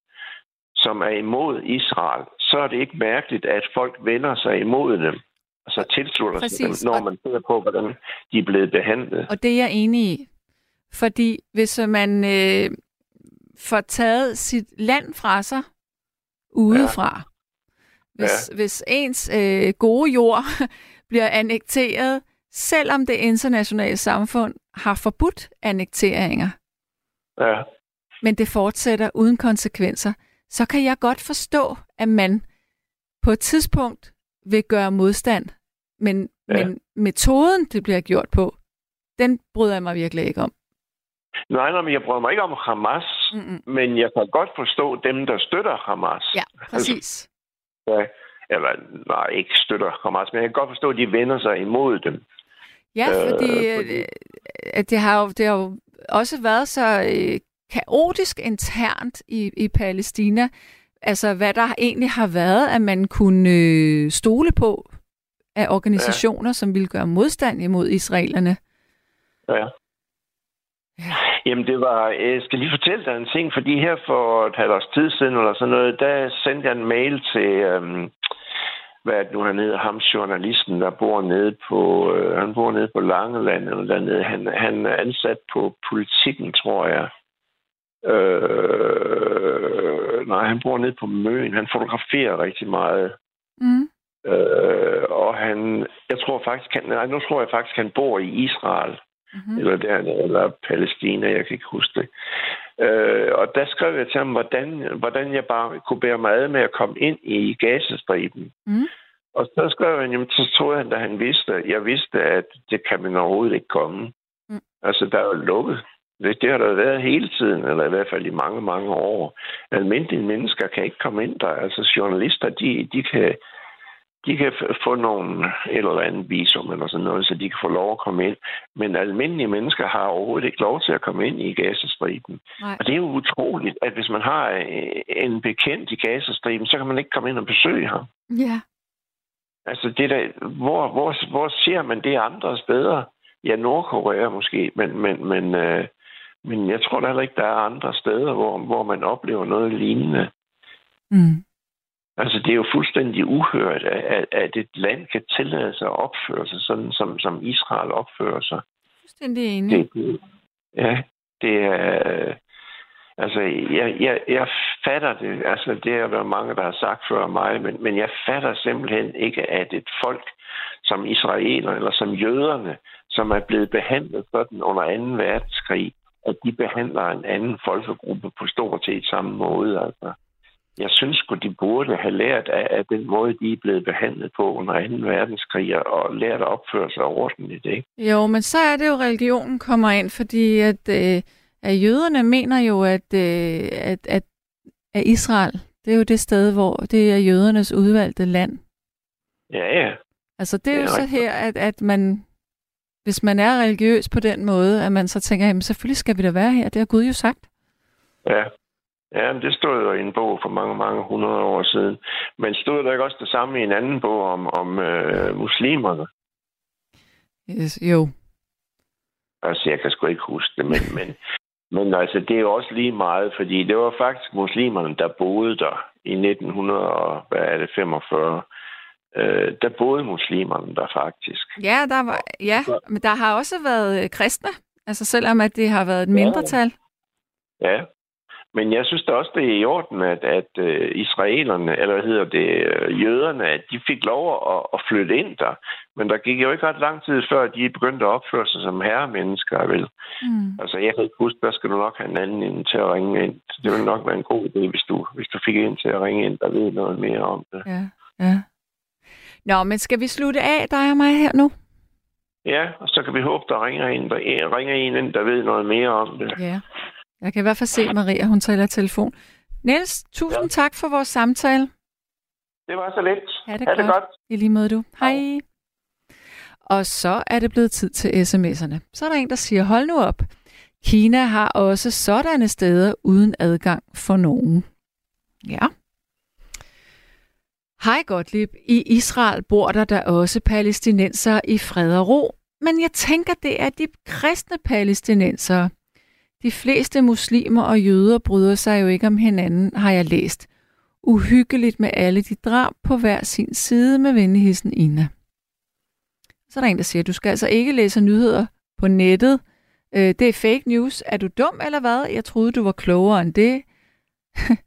som er imod Israel, så er det ikke mærkeligt, at folk vender sig imod dem. Altså tilslutter sig dem, når man ser på, hvordan de er blevet behandlet. Og det er jeg enig i. Fordi hvis man øh, får taget sit land fra sig udefra, ja. hvis, ja. hvis ens øh, gode jord bliver annekteret, selvom det internationale samfund har forbudt annekteringer, ja. men det fortsætter uden konsekvenser, så kan jeg godt forstå, at man på et tidspunkt vil gøre modstand. Men, ja. men metoden, det bliver gjort på, den bryder jeg mig virkelig ikke om. Nej, nej, men jeg bryder mig ikke om Hamas, Mm-mm. men jeg kan godt forstå dem, der støtter Hamas. Ja, præcis. Altså, ja, eller nej, ikke støtter Hamas, men jeg kan godt forstå, at de vender sig imod dem. Ja, fordi, øh, fordi... Øh, det, har jo, det har jo også været så øh, kaotisk internt i, i Palæstina. Altså, hvad der egentlig har været, at man kunne øh, stole på af organisationer, ja. som ville gøre modstand imod israelerne. Ja. Ja. Jamen, det var... Jeg skal lige fortælle dig en ting, fordi her for et halvt års tid siden, eller sådan noget, der sendte jeg en mail til... Øhm, hvad er det nu, hedder, ham journalisten, der bor nede på, øh, han bor nede på Langeland, eller dernede. Han, han er ansat på politikken, tror jeg. Øh, nej, han bor nede på Møn. Han fotograferer rigtig meget. Mm. Øh, og han, jeg tror faktisk, han, nej, nu tror jeg faktisk, han bor i Israel. mm-hmm. eller der, eller Palæstina, jeg kan ikke huske det. Øh, og der skrev jeg til ham, hvordan, hvordan jeg bare kunne bære mig ad med at komme ind i Gazastriben. Mm. Og så skrev han, jamen, så troede han, da han vidste, jeg vidste, at det kan man overhovedet ikke komme. Mm. Altså, der er jo lukket. Det, det har der været hele tiden, eller i hvert fald i mange, mange år. Almindelige mennesker kan ikke komme ind der. Altså, journalister, de, de kan de kan få nogle et eller andet visum eller sådan noget, så de kan få lov at komme ind. Men almindelige mennesker har overhovedet ikke lov til at komme ind i Gazastriben. Og det er jo utroligt, at hvis man har øh, en bekendt i Gazastriben, så kan man ikke komme ind og besøge ham. Ja. Altså, det der, hvor, hvor, hvor ser man det andre steder? Ja, Nordkorea måske, men, men, men, øh, men jeg tror da heller ikke, der er andre steder, hvor, hvor man oplever noget lignende. Mm. Altså, det er jo fuldstændig uhørt, at, at et land kan tillade sig at opføre sig sådan, som, som Israel opfører sig. Fuldstændig enig. Det, ja, det er... Altså, jeg, jeg, jeg fatter det. Altså, det er der mange, der har sagt før mig, men, men jeg fatter simpelthen ikke, at et folk som israeler eller som jøderne, som er blevet behandlet sådan under 2. verdenskrig, at de behandler en anden folkegruppe på stort set samme måde. Altså jeg synes at de burde have lært af, af den måde, de er blevet behandlet på under 2. verdenskrig, og lært at opføre sig ordentligt. Ikke? Jo, men så er det jo, religionen kommer ind, fordi at, øh, at jøderne mener jo, at, øh, at, at, at Israel, det er jo det sted, hvor det er jødernes udvalgte land. Ja, ja. Altså det er, det er jo rigtigt. så her, at, at man, hvis man er religiøs på den måde, at man så tænker, jamen selvfølgelig skal vi da være her, det har Gud jo sagt. Ja, Ja, men det stod jo i en bog for mange, mange hundrede år siden. Men stod der ikke også det samme i en anden bog om, om øh, muslimerne? Yes, jo. Altså, jeg kan sgu ikke huske det, men, men, men altså, det er jo også lige meget, fordi det var faktisk muslimerne, der boede der i 1945. Øh, der boede muslimerne der faktisk. Ja, der var, ja, men der har også været kristne, altså selvom at det har været et mindretal. Ja, ja men jeg synes da også, det er i orden, at, at uh, israelerne, eller hvad hedder det, uh, jøderne, at de fik lov at, at flytte ind der. Men der gik jo ikke ret lang tid før, de begyndte at opføre sig som herremennesker, vel? Mm. Altså, jeg kan ikke huske, der skal du nok have en anden ind til at ringe ind. Det ville nok være en god idé, hvis du, hvis du fik en til at ringe ind, der ved noget mere om det. Ja. Nå, men skal vi slutte af, dig og mig her nu? Ja, og så kan vi håbe, der ringer en, der ringer en ind, der ved noget mere om det. Ja. Jeg kan i hvert fald se, Maria, hun taler telefon. Niels, tusind ja. tak for vores samtale. Det var så lidt. Ha' det, ha det godt. I lige måde du. Hej. Hej. Og så er det blevet tid til sms'erne. Så er der en, der siger, hold nu op. Kina har også sådanne steder uden adgang for nogen. Ja. Hej Gottlieb. I Israel bor der da også palæstinenser i fred og ro. Men jeg tænker, det er de kristne palæstinenser. De fleste muslimer og jøder bryder sig jo ikke om hinanden, har jeg læst. Uhyggeligt med alle de drab på hver sin side med venligheden Ina. Så er der en, der siger, du skal altså ikke læse nyheder på nettet. Øh, det er fake news. Er du dum eller hvad? Jeg troede, du var klogere end det.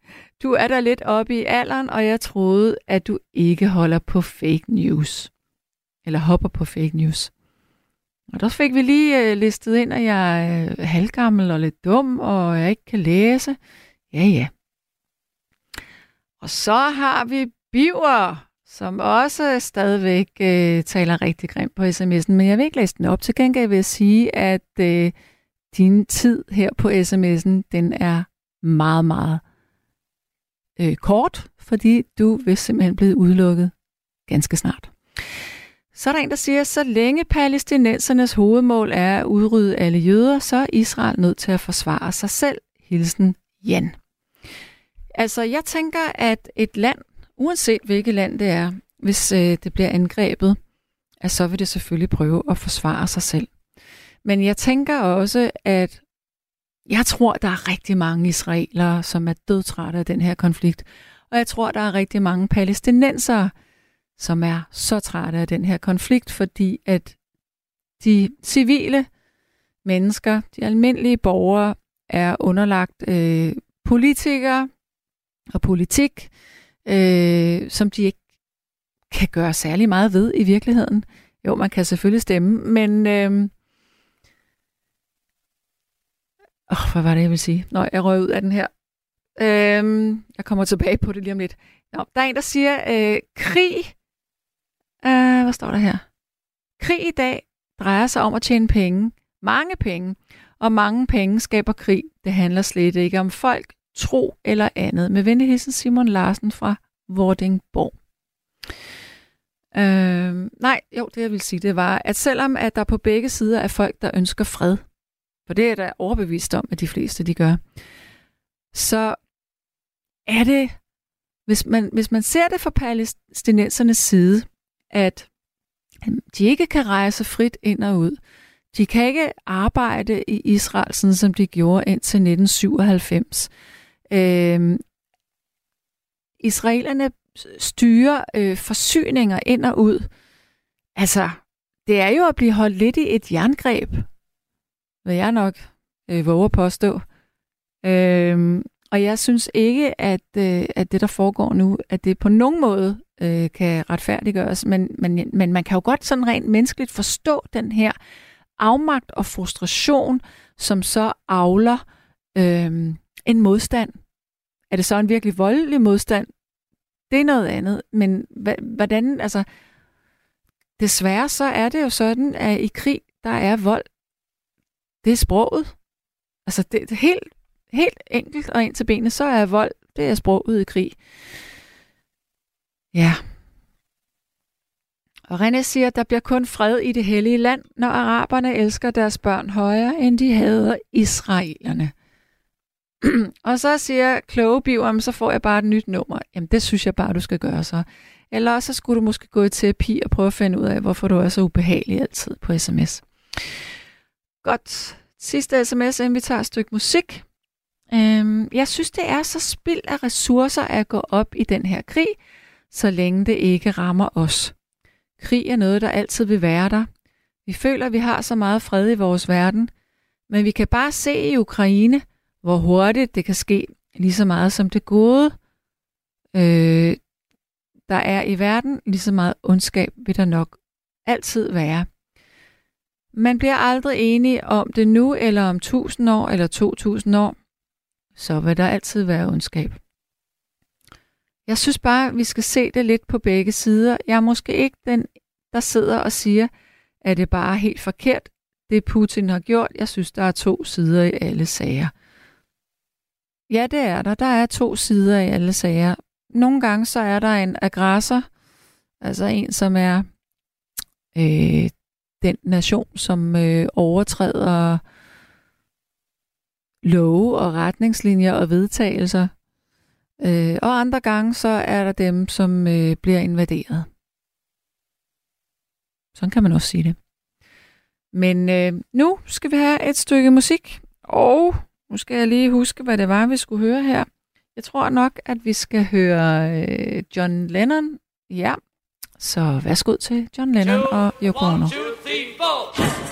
du er der lidt oppe i alderen, og jeg troede, at du ikke holder på fake news. Eller hopper på fake news. Og der fik vi lige øh, listet ind, at jeg er øh, halvgammel og lidt dum, og jeg ikke kan læse. Ja, ja. Og så har vi Biver, som også øh, stadigvæk øh, taler rigtig grimt på sms'en, men jeg vil ikke læse den op. Til gengæld vil jeg sige, at øh, din tid her på sms'en, den er meget, meget øh, kort, fordi du vil simpelthen blive udelukket ganske snart. Så er der en, der siger, så længe palæstinensernes hovedmål er at udrydde alle jøder, så er Israel nødt til at forsvare sig selv. Hilsen Jan. Altså, jeg tænker, at et land, uanset hvilket land det er, hvis øh, det bliver angrebet, at så vil det selvfølgelig prøve at forsvare sig selv. Men jeg tænker også, at jeg tror, der er rigtig mange israelere, som er dødtrætte af den her konflikt. Og jeg tror, der er rigtig mange palæstinensere, som er så trætte af den her konflikt, fordi at de civile mennesker, de almindelige borgere, er underlagt øh, politikere og politik, øh, som de ikke kan gøre særlig meget ved i virkeligheden. Jo, man kan selvfølgelig stemme, men, øh, hvad var det, jeg ville sige? Nå, jeg røg ud af den her. Øhm, jeg kommer tilbage på det lige om lidt. Nå, der er en, der siger, øh, krig... Øh, hvad står der her? Krig i dag drejer sig om at tjene penge. Mange penge. Og mange penge skaber krig. Det handler slet ikke om folk, tro eller andet. Med venligheden Simon Larsen fra Vordingborg. Øh, nej, jo, det jeg vil sige, det var, at selvom at der på begge sider er folk, der ønsker fred, for det er der overbevist om, at de fleste de gør, så er det, hvis man, hvis man ser det fra palæstinensernes side, at de ikke kan rejse frit ind og ud. De kan ikke arbejde i Israel, sådan som de gjorde indtil 1997. Øh, israelerne styrer øh, forsyninger ind og ud. Altså, det er jo at blive holdt lidt i et jerngreb, vil jeg nok øh, våge at påstå. Øh, og jeg synes ikke, at, øh, at det, der foregår nu, at det på nogen måde øh, kan retfærdiggøres, men, men, men man kan jo godt sådan rent menneskeligt forstå den her afmagt og frustration, som så avler øh, en modstand. Er det så en virkelig voldelig modstand? Det er noget andet, men hvordan, altså, desværre så er det jo sådan, at i krig, der er vold. Det er sproget. Altså, det er helt, helt enkelt og ind til benet, så er vold, det er sproget i krig. Ja. Og René siger, at der bliver kun fred i det hellige land, når araberne elsker deres børn højere, end de hader israelerne. og så siger kloge Bivram, så får jeg bare et nyt nummer. Jamen, det synes jeg bare, du skal gøre så. Eller også så skulle du måske gå i terapi og prøve at finde ud af, hvorfor du er så ubehagelig altid på sms. Godt. Sidste sms, inden vi tager et stykke musik. Øhm, jeg synes, det er så spild af ressourcer at gå op i den her krig, så længe det ikke rammer os. Krig er noget, der altid vil være der. Vi føler, vi har så meget fred i vores verden, men vi kan bare se i Ukraine, hvor hurtigt det kan ske, lige så meget som det gode. Øh, der er i verden lige så meget ondskab, vil der nok altid være. Man bliver aldrig enige om det nu, eller om 1000 år, eller 2000 år. Så vil der altid være ondskab. Jeg synes bare, vi skal se det lidt på begge sider. Jeg er måske ikke den, der sidder og siger, at det bare er helt forkert, det Putin har gjort. Jeg synes, der er to sider i alle sager. Ja, det er der. Der er to sider i alle sager. Nogle gange så er der en aggressor, altså en, som er øh, den nation, som øh, overtræder love og retningslinjer og vedtagelser. Øh, og andre gange så er der dem, som øh, bliver invaderet. Sådan kan man også sige det. Men øh, nu skal vi have et stykke musik, og nu skal jeg lige huske, hvad det var, vi skulle høre her. Jeg tror nok, at vi skal høre øh, John Lennon. Ja, så værsgo til John Lennon og Yoko Ono. One, two, out.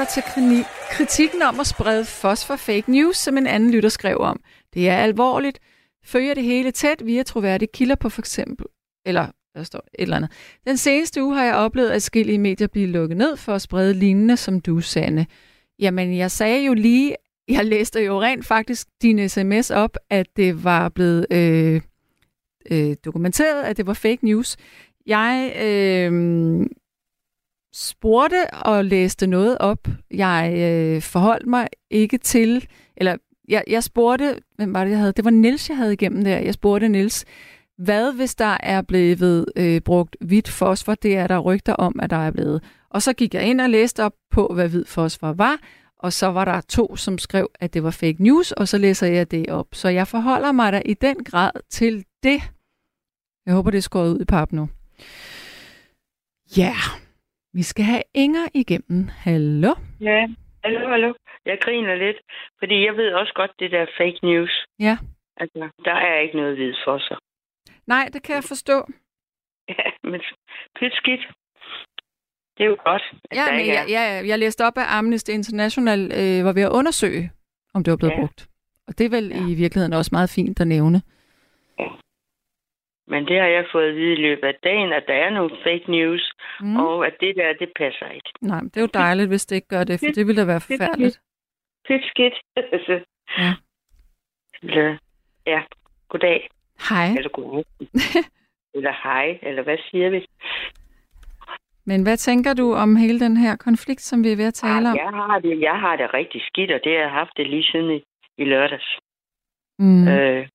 At dig til kritikken om at sprede fosfor fake news, som en anden lytter skrev om. Det er alvorligt. Følger det hele tæt via troværdige kilder på for eksempel, eller der står et eller andet. Den seneste uge har jeg oplevet, at skille medier blive lukket ned for at sprede lignende, som du, Sande. Jamen, jeg sagde jo lige, jeg læste jo rent faktisk din sms op, at det var blevet øh, øh, dokumenteret, at det var fake news. Jeg øh, spurgte og læste noget op. Jeg øh, forholdt mig ikke til, eller jeg, jeg spurgte, hvem var det, jeg havde? Det var Nils jeg havde igennem der. Jeg spurgte Nils, hvad hvis der er blevet øh, brugt hvidt fosfor? Det er der rygter om, at der er blevet. Og så gik jeg ind og læste op på, hvad hvid fosfor var, og så var der to, som skrev, at det var fake news, og så læser jeg det op. Så jeg forholder mig da i den grad til det. Jeg håber, det er skåret ud i pap nu. Ja, yeah vi skal have Inger igennem. Hallo? Ja, hallo, hallo. Jeg griner lidt, fordi jeg ved også godt, det der fake news. Ja. Altså, der er ikke noget hvid for sig. Nej, det kan jeg forstå. Ja, men pyt skidt. Det er jo godt. Ja, men jeg, jeg, jeg læste op, at Amnesty International øh, var ved at undersøge, om det var blevet Ja. brugt. Og det er vel Ja. i virkeligheden også meget fint at nævne. Men det har jeg fået at vide i løbet af dagen, at der er nogle fake news, Mm. og at det der, det passer ikke. Nej, det er jo dejligt, hvis det ikke gør det, for det ville da være forfærdeligt. Pyt skidt. Ja. Så, ja, goddag. Hej. Eller god eller hej, eller hvad siger vi? Men hvad tænker du om hele den her konflikt, som vi er ved at tale om? Ah, jeg, har det, jeg har det rigtig skidt, og det har jeg haft det lige siden i, i lørdags. Mm. Øh,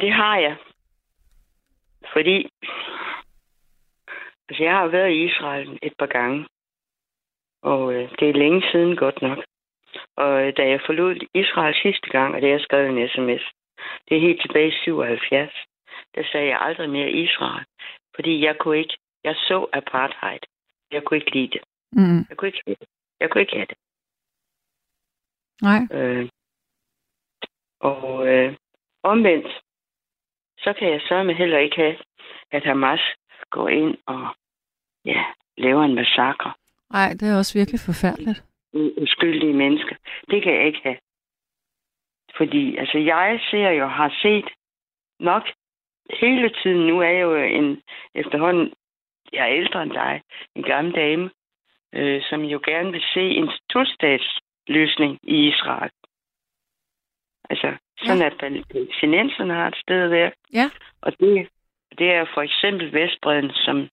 det har jeg. Fordi altså, jeg har været i Israel et par gange. Og øh, det er længe siden godt nok. Og øh, da jeg forlod Israel sidste gang, og det har jeg skrevet en sms, det er helt tilbage i 77, der sagde jeg aldrig mere Israel. Fordi jeg kunne ikke, jeg så apartheid. Jeg kunne ikke lide det. Mm. Jeg kunne ikke have det. Jeg kunne ikke have det. Nej. Øh, og øh, omvendt, så kan jeg med heller ikke have, at Hamas går ind og ja, laver en massakre Nej, det er også virkelig forfærdeligt. uskyldige mennesker. Det kan jeg ikke have. Fordi altså, jeg ser jo, har set nok hele tiden. Nu er jeg jo en efterhånden, jeg er ældre end dig, en gammel dame, øh, som jo gerne vil se en tostatsløsning i Israel. Altså, sådan ja. at palæstinenserne har et sted at være. Ja. Og det, det er for eksempel Vestbreden, som,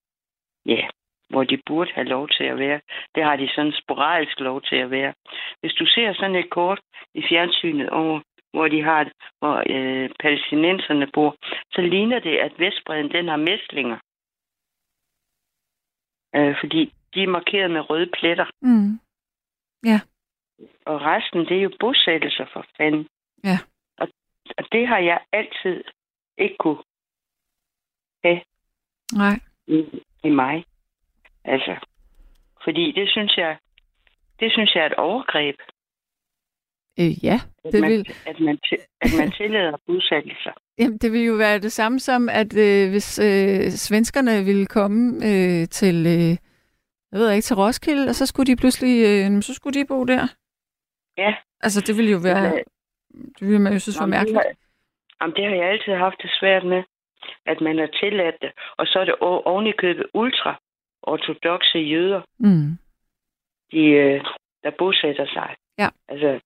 ja, hvor de burde have lov til at være. Det har de sådan sporadisk lov til at være. Hvis du ser sådan et kort i fjernsynet over, hvor de har hvor øh, palæstinenserne bor, så ligner det, at Vestbreden den har mæslinger. Øh, fordi de er markeret med røde pletter. Mm. Og resten, det er jo bosættelser for fanden. Ja. Og, det har jeg altid ikke kunne Nej. i, i mig. Altså, fordi det synes jeg, det synes jeg er et overgreb, Øh, ja, at, det man, vil, at, man, at man tillader bosættelser. jamen, det vil jo være det samme som, at øh, hvis øh, svenskerne ville komme øh, til, øh, jeg ved ikke, til Roskilde, og så skulle de pludselig, øh, så skulle de bo der. Ja. Altså, det ville jo være, det ville man jo synes var Jamen, mærkeligt. Det har, jamen, det har jeg altid haft det svært med, at man har tilladt det. Og så er det o- oven i købet ultra-ortodoxe jøder, Mm. de, øh, der bosætter sig. Ja. Altså,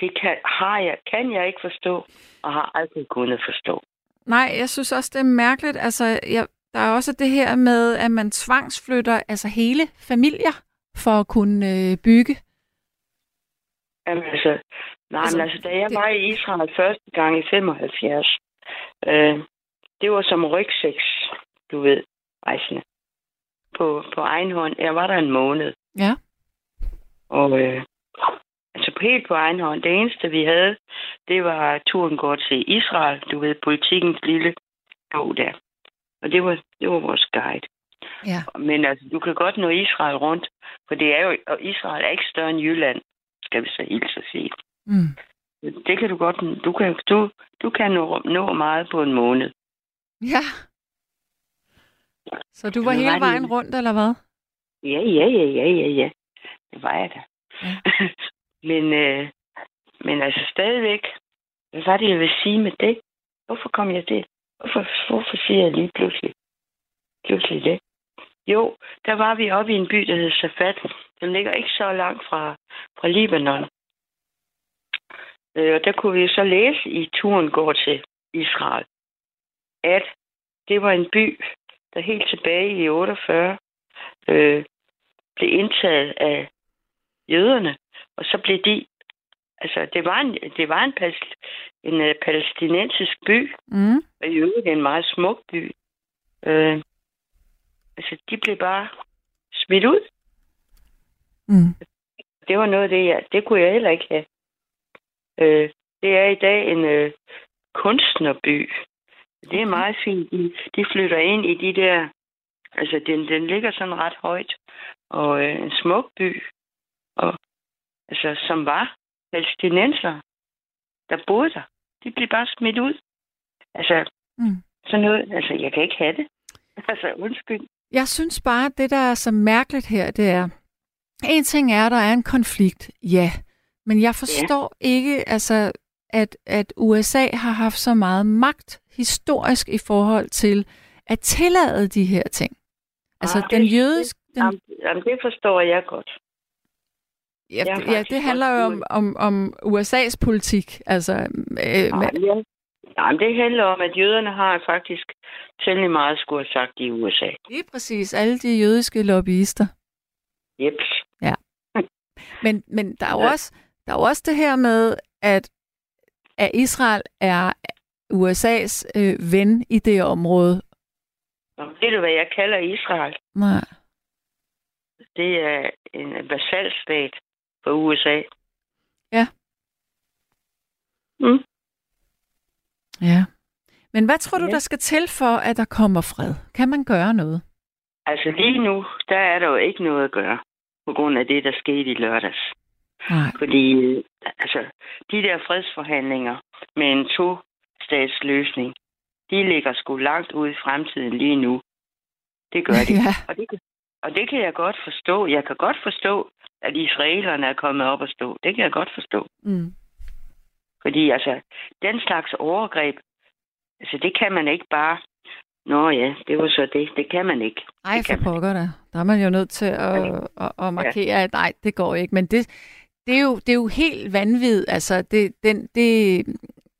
det kan, har jeg, kan jeg ikke forstå, og har aldrig kunnet forstå. Nej, jeg synes også, det er mærkeligt. Altså, jeg, der er også det her med, at man tvangsflytter altså hele familier for at kunne øh, bygge. Jamen, altså, nej, Altså, men altså, da jeg det- var i Israel første gang i 75, øh, det var som rygsæks, du ved, rejsende. På, på egen hånd. Jeg var der en måned. Ja. Og øh, altså helt på egen hånd. Det eneste, vi havde, det var turen går til Israel. Du ved, politikens lille bog der. Og det var, det var vores guide. Ja. Men altså, du kan godt nå Israel rundt, for det er jo, og Israel er ikke større end Jylland, skal vi så hilse at sige. Mm. Det kan du godt. Du kan, du, du kan nå, nå meget på en måned. Ja. Så du var Men hele var vejen rundt, eller hvad? Ja, ja, ja, ja, ja, ja. Det var jeg da. Ja. men, øh, men altså stadigvæk, hvad var det, jeg vil sige med det? Hvorfor kom jeg det? Hvorfor, hvorfor siger jeg lige pludselig, pludselig det? Jo, der var vi oppe i en by, der hed Safat. Den ligger ikke så langt fra, fra Libanon. Øh, og der kunne vi så læse i turen går til Israel, at det var en by, der helt tilbage i 48 øh, blev indtaget af jøderne, og så blev de, altså det var en, det var en, pal- en uh, palæstinensisk by, Mm. og i øvrigt en meget smuk by. Øh, altså de blev bare smidt ud. Mm. Det var noget af det, jeg, det kunne jeg heller ikke have. Øh, det er i dag en øh, kunstnerby. Det er meget fint. De, de flytter ind i de der... Altså, den, den ligger sådan ret højt. Og øh, en smuk by. Og, altså, som var palæstinenser, der boede der. De blev bare smidt ud. Altså, Mm. sådan noget... Altså, jeg kan ikke have det. Altså, undskyld. Jeg synes bare, at det, der er så mærkeligt her, det er, en ting er, at der er en konflikt, ja, men jeg forstår ja. ikke, altså, at, at USA har haft så meget magt historisk i forhold til at tillade de her ting. Altså, Ah, den jødiske... Den, Jamen, jamen, det forstår jeg godt. ja, ja, det handler jo om, om, om USA's politik. Altså, øh, med, ja. Nej, men det handler om, at jøderne har faktisk temmelig meget skulle have sagt i USA. lige præcis alle de jødiske lobbyister. Jeps. Men, men der, er jo Ja. også, der er jo også det her med, at, at Israel er USA's øh, ven i det område. Og ved du, hvad jeg kalder Israel? Nej. Det er en basalstat for USA. Ja. Mm. Ja. Men hvad tror du, Ja. der skal til for, at der kommer fred? Kan man gøre noget? Altså lige nu, der er der jo ikke noget at gøre, på grund af det, der skete i lørdags. Nej. Fordi altså, de der fredsforhandlinger med en to-statsløsning, de ligger sgu langt ude i fremtiden lige nu. Det gør de. Ja. Og det, og det kan jeg godt forstå. Jeg kan godt forstå, at israelerne er kommet op og stå. Det kan jeg godt forstå. Mm. Fordi altså, den slags overgreb, altså det kan man ikke bare... Nå ja, det var så det. Det kan man ikke. Ej, Det for pokker da. Der er man jo nødt til at, at, at markere, at nej, det går ikke. Men det, det, er, jo, det er jo helt vanvittigt. Altså, det, den, det,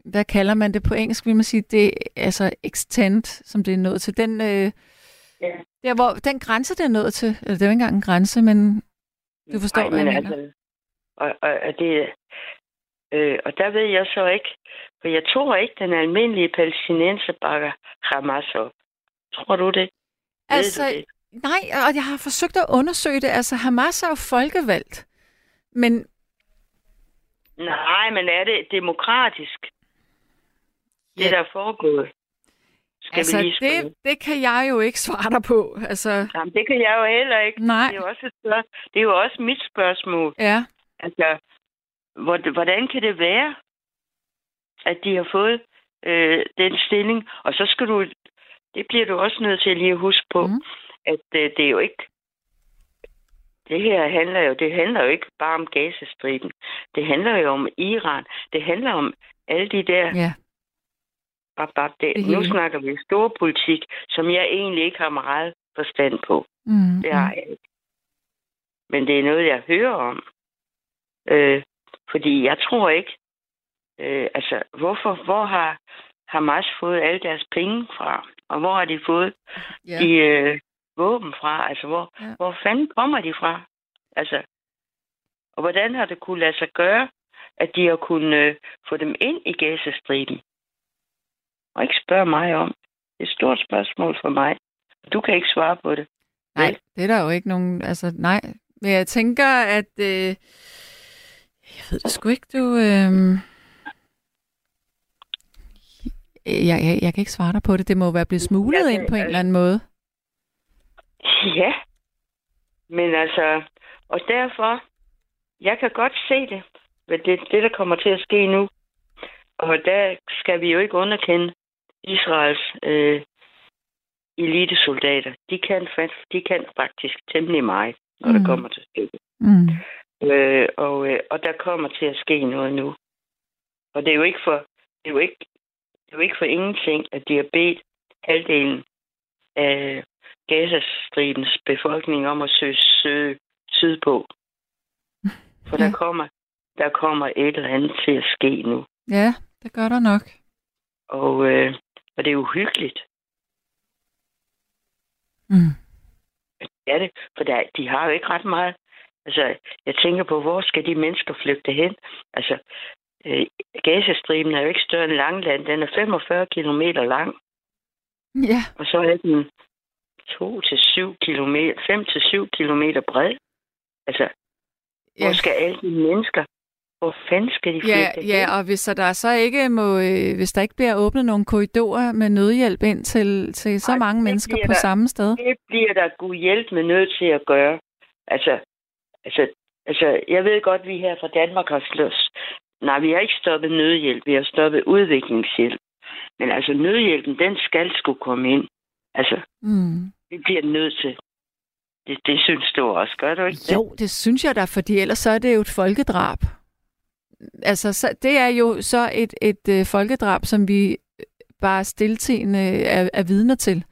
hvad kalder man det på engelsk, vil man sige? Det altså extent, som det er nået til. Den, øh, Ja. der, hvor, den grænse, det er nået til, eller det er jo ikke engang en grænse, men Du forstår, Ej, hvad jeg men mener. Altså, og, og, og, det, øh, og der ved jeg så ikke, for jeg tror ikke, den almindelige palæstinenser bakker Hamas op. Tror du det? Altså, ved du det? nej, og jeg har forsøgt at undersøge det. Altså, Hamas er jo folkevalgt. Men Nej, men er det demokratisk? Det, Ja. der er foregået? Skal altså, vi lige spørge? det, det kan jeg jo ikke svare dig på. Altså, Jamen, det kan jeg jo heller ikke. nej. Det er jo også, et spørg- det er jo også mit spørgsmål. Ja, Altså, hvordan kan det være, at de har fået øh, den stilling? Og så skal du, det bliver du også nødt til lige at huske på, mm. at øh, det er jo ikke, det her handler jo, det handler jo ikke bare om Gazastriben. Det handler jo om Iran. Det handler om alle de der, ja. bap, bap, det, nu snakker vi store politik, som jeg egentlig ikke har meget forstand på. Mm, Det har jeg ikke. Men det er noget, jeg hører om. Øh, fordi jeg tror ikke, øh, altså, hvorfor, hvor har Hamas fået alle deres penge fra? Og hvor har de fået ja. de øh, våben fra? Altså, hvor, Ja. hvor fanden kommer de fra? Altså, og hvordan har det kunne lade sig gøre, at de har kunnet øh, få dem ind i Gazastriben? Og ikke spørge mig om. Det er et stort spørgsmål for mig. Du kan ikke svare på det. Nej, det er der jo ikke nogen... Altså, nej. Men jeg tænker, at... Øh, jeg ved det sgu ikke, du... Øh, jeg, jeg, jeg kan ikke svare dig på det. Det må være blevet smuglet Jeg ind på en eller anden måde. Ja, men altså, og derfor, jeg kan godt se det, hvad det, det, der kommer til at ske nu. Og der skal vi jo ikke underkende Israels øh, elitesoldater. De kan, de kan faktisk temmelig meget, når. Mm. det kommer til stykket. Mm. Øh, og, øh, og der kommer til at ske noget nu. Og det er jo ikke for, det er jo ikke, det er jo ikke for ingenting, at de har bedt halvdelen af Gazastribens befolkning om at søge, søge sydpå. For Ja. der kommer, der kommer et eller andet til at ske nu. Ja, det gør der nok. Og, øh, og det er uhyggeligt. Mm. Ja, det, for der, de har jo ikke ret meget. Altså, jeg tænker på, hvor skal de mennesker flygte hen? Altså, øh, Gazastriben er jo ikke større end Langland. Den er 45 kilometer lang, Ja, og så er den 2 til 7 kilometer, 5 til 7 kilometer bred. Altså, hvor ja. skal alle de mennesker? Hvor fanden skal de flygte Ja, hen? ja, og hvis der så ikke må, øh, hvis der ikke bliver åbnet nogle korridorer med nødhjælp ind til, til så Ej, mange mennesker på der- samme sted. Det bliver der gud hjælp med nødt til at gøre. Altså, altså, altså, jeg ved godt, at vi her fra Danmark har slås. Nej, vi har ikke stoppet nødhjælp. Vi har stoppet udviklingshjælp. Men altså, nødhjælpen, den skal skulle komme ind. Altså, Mm. det bliver nødt til. Det, det synes du også, gør du ikke? Jo, det synes jeg da, fordi ellers så er det jo et folkedrab. Altså, så, det er jo så et, et øh, folkedrab, som vi øh, bare stiltigende er, er vidner til.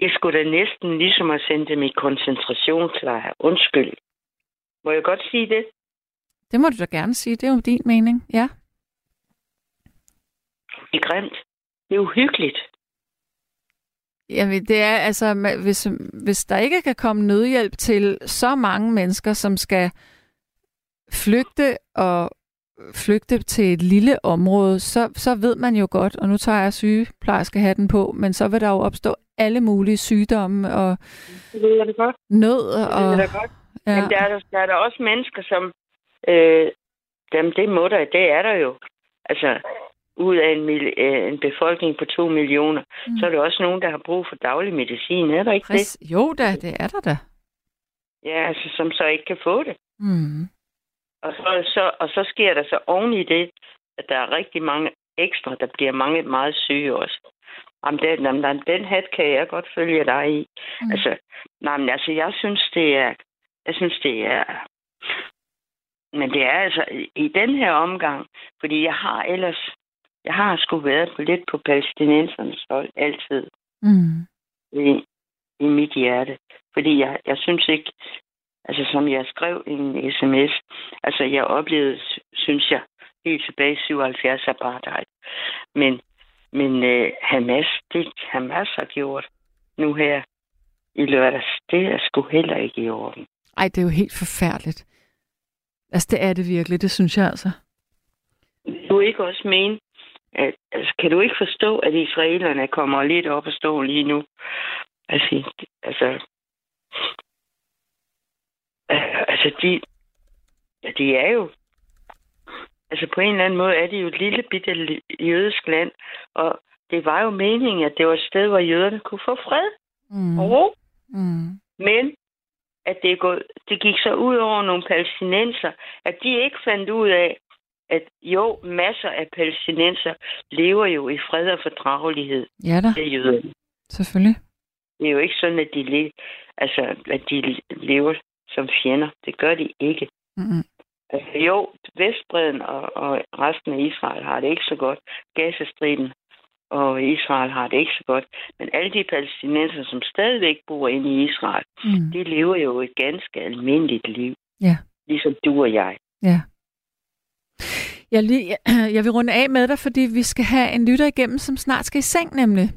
Jeg skulle da næsten ligesom at sende dem i koncentrationslejr. Undskyld. Må jeg godt sige det? Det må du da gerne sige. Det er jo din mening. Ja. Det er grimt. Det er uhyggeligt. Jamen, det er altså, hvis, hvis der ikke kan komme nødhjælp til så mange mennesker, som skal flygte og flygte til et lille område, så, så ved man jo godt, og nu tager jeg sygeplejerskehatten på, men så vil der jo opstå alle mulige sygdomme og Det ved jeg det godt. nød. Det Og, ved jeg da godt. Ja. Men der er, der, der er der også mennesker, som... Øh, dem, det må der, det er der jo. Altså, ud af en, øh, en befolkning på to millioner, Mm. så er der også nogen, der har brug for daglig medicin. Er der ikke det? Præcis. Jo da, det er der da. Ja, altså, som så ikke kan få det. Mm. Og så, så, og så sker der så oven i det, at der er rigtig mange ekstra, der bliver mange meget syge også. Jamen, den, den, den hat kan jeg godt følge dig i. Mm. Altså, nej, men altså, jeg synes, det er... Jeg synes, det er... Men det er altså i- den her omgang, fordi jeg har ellers... Jeg har sgu været på lidt på palæstinensernes hold altid Mm. i, i mit hjerte. Fordi jeg, jeg synes ikke, altså som jeg skrev i en sms, altså jeg oplevede, sy- synes jeg, helt tilbage i 77 apartheid. Men, men øh, Hamas, det Hamas har gjort nu her i lørdags, det er sgu heller ikke i orden. Ej, det er jo helt forfærdeligt. Altså, det er det virkelig, det synes jeg altså. Du ikke også mene, at, altså, kan du ikke forstå, at israelerne kommer lidt op og stå lige nu? Altså, altså, altså de, ja, de er jo, altså på en eller anden måde er det jo et lille bitte jødisk land, og det var jo meningen, at det var et sted, hvor jøderne kunne få fred Mm. og ro. Mm. Men at det, er gået, det gik så ud over nogle palæstinenser, at de ikke fandt ud af, at jo, masser af palæstinenser lever jo i fred og fordragelighed Ja da, med jøderne. selvfølgelig. Det er jo ikke sådan, at de, le- altså, at de lever som fjender. Det gør de ikke. Mm. Altså, jo, Vestbreden og, og resten af Israel har det ikke så godt. Gazastriben og Israel har det ikke så godt. Men alle de palæstinenser, som stadigvæk bor inde i Israel, Mm. de lever jo et ganske almindeligt liv. Ja. Ligesom du og jeg. Ja. Jeg, lige, jeg vil runde af med dig, fordi vi skal have en lytter igennem, som snart skal i seng nemlig.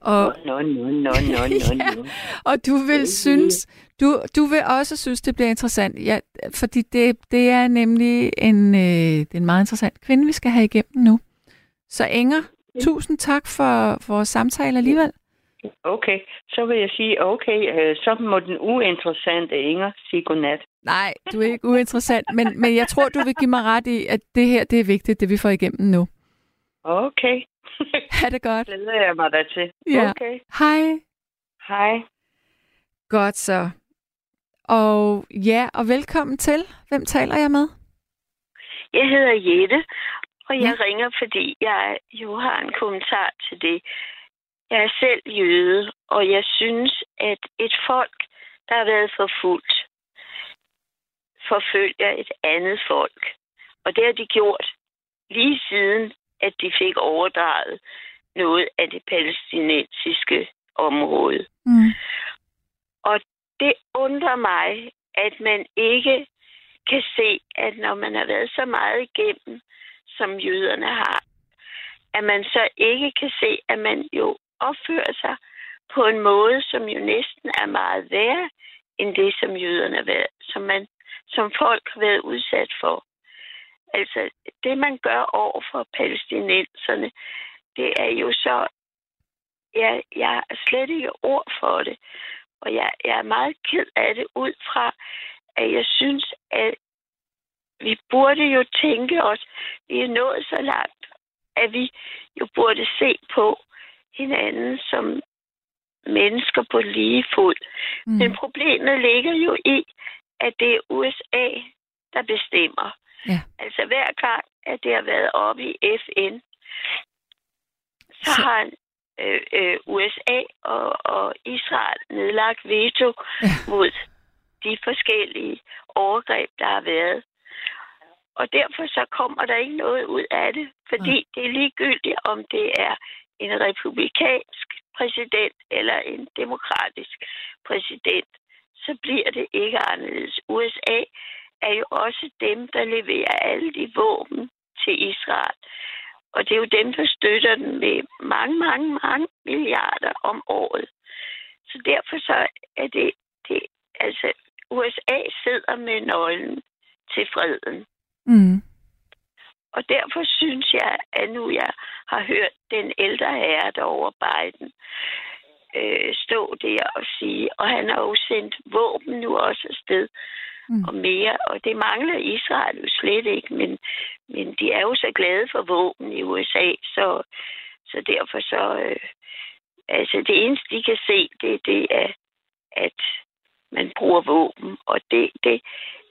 Og, Nå, nå, nå, nå, nå, Ja. nå. og du vil synes, du, du vil også synes, det bliver interessant. Ja, fordi det, det er nemlig en, øh, det er en meget interessant kvinde, vi skal have igennem nu. Så Inger, tusind tak for, vores samtale alligevel. Okay, så vil jeg sige, okay, øh, så må den uinteressante Inger sige godnat. Nej, du er ikke uinteressant, men, men jeg tror, du vil give mig ret i, at det her det er vigtigt, det vi får igennem nu. Okay, Ha' det godt. glæder jeg mig da til. Ja. Okay, Hej. hej. Godt så. Og ja, og velkommen til. Hvem taler jeg med? Jeg hedder Jette, og jeg ja. ringer, fordi jeg jo har en kommentar til det. Jeg er selv jøde, og jeg synes, at et folk, der har været forfulgt, forfølger et andet folk. Og det har de gjort lige siden, at de fik overdraget noget af det palæstinensiske område. Mm. Og det undrer mig, at man ikke kan se, at når man har været så meget igennem, som jøderne har, at man så ikke kan se, at man jo opfører sig på en måde, som jo næsten er meget værre end det, som jøderne har været, som, man, som folk har været udsat for. Altså, det man gør over for palæstinenserne, det er jo så... Jeg, jeg har slet ikke ord for det. Og jeg, jeg er meget ked af det ud fra, at jeg synes, at vi burde jo tænke os, vi er nået så langt, at vi jo burde se på hinanden som mennesker på lige fod. Mm. Men problemet ligger jo i, at det er USA, der bestemmer. Ja. Altså hver gang, at det har været oppe i FN, så, så... har øh, øh, USA og, og Israel nedlagt veto Ja. mod de forskellige overgreb, der har været. Og derfor så kommer der ikke noget ud af det, fordi det er ligegyldigt, om det er en republikansk præsident eller en demokratisk præsident, så bliver det ikke anderledes. USA er jo også dem, der leverer alle de våben til Israel. Og det er jo dem, der støtter den med mange, mange, mange milliarder om året. Så derfor så er det, det altså USA sidder med nøglen til freden. Mm. Og derfor synes jeg, at nu jeg har hørt den ældre herre derovre Biden øh, stå der og sige, og han har jo sendt våben nu også afsted Mm. og mere, og det mangler Israel jo slet ikke, men, men de er jo så glade for våben i USA, så, så derfor så, øh, altså det eneste de kan se, det, det er, at man bruger våben, og det, det,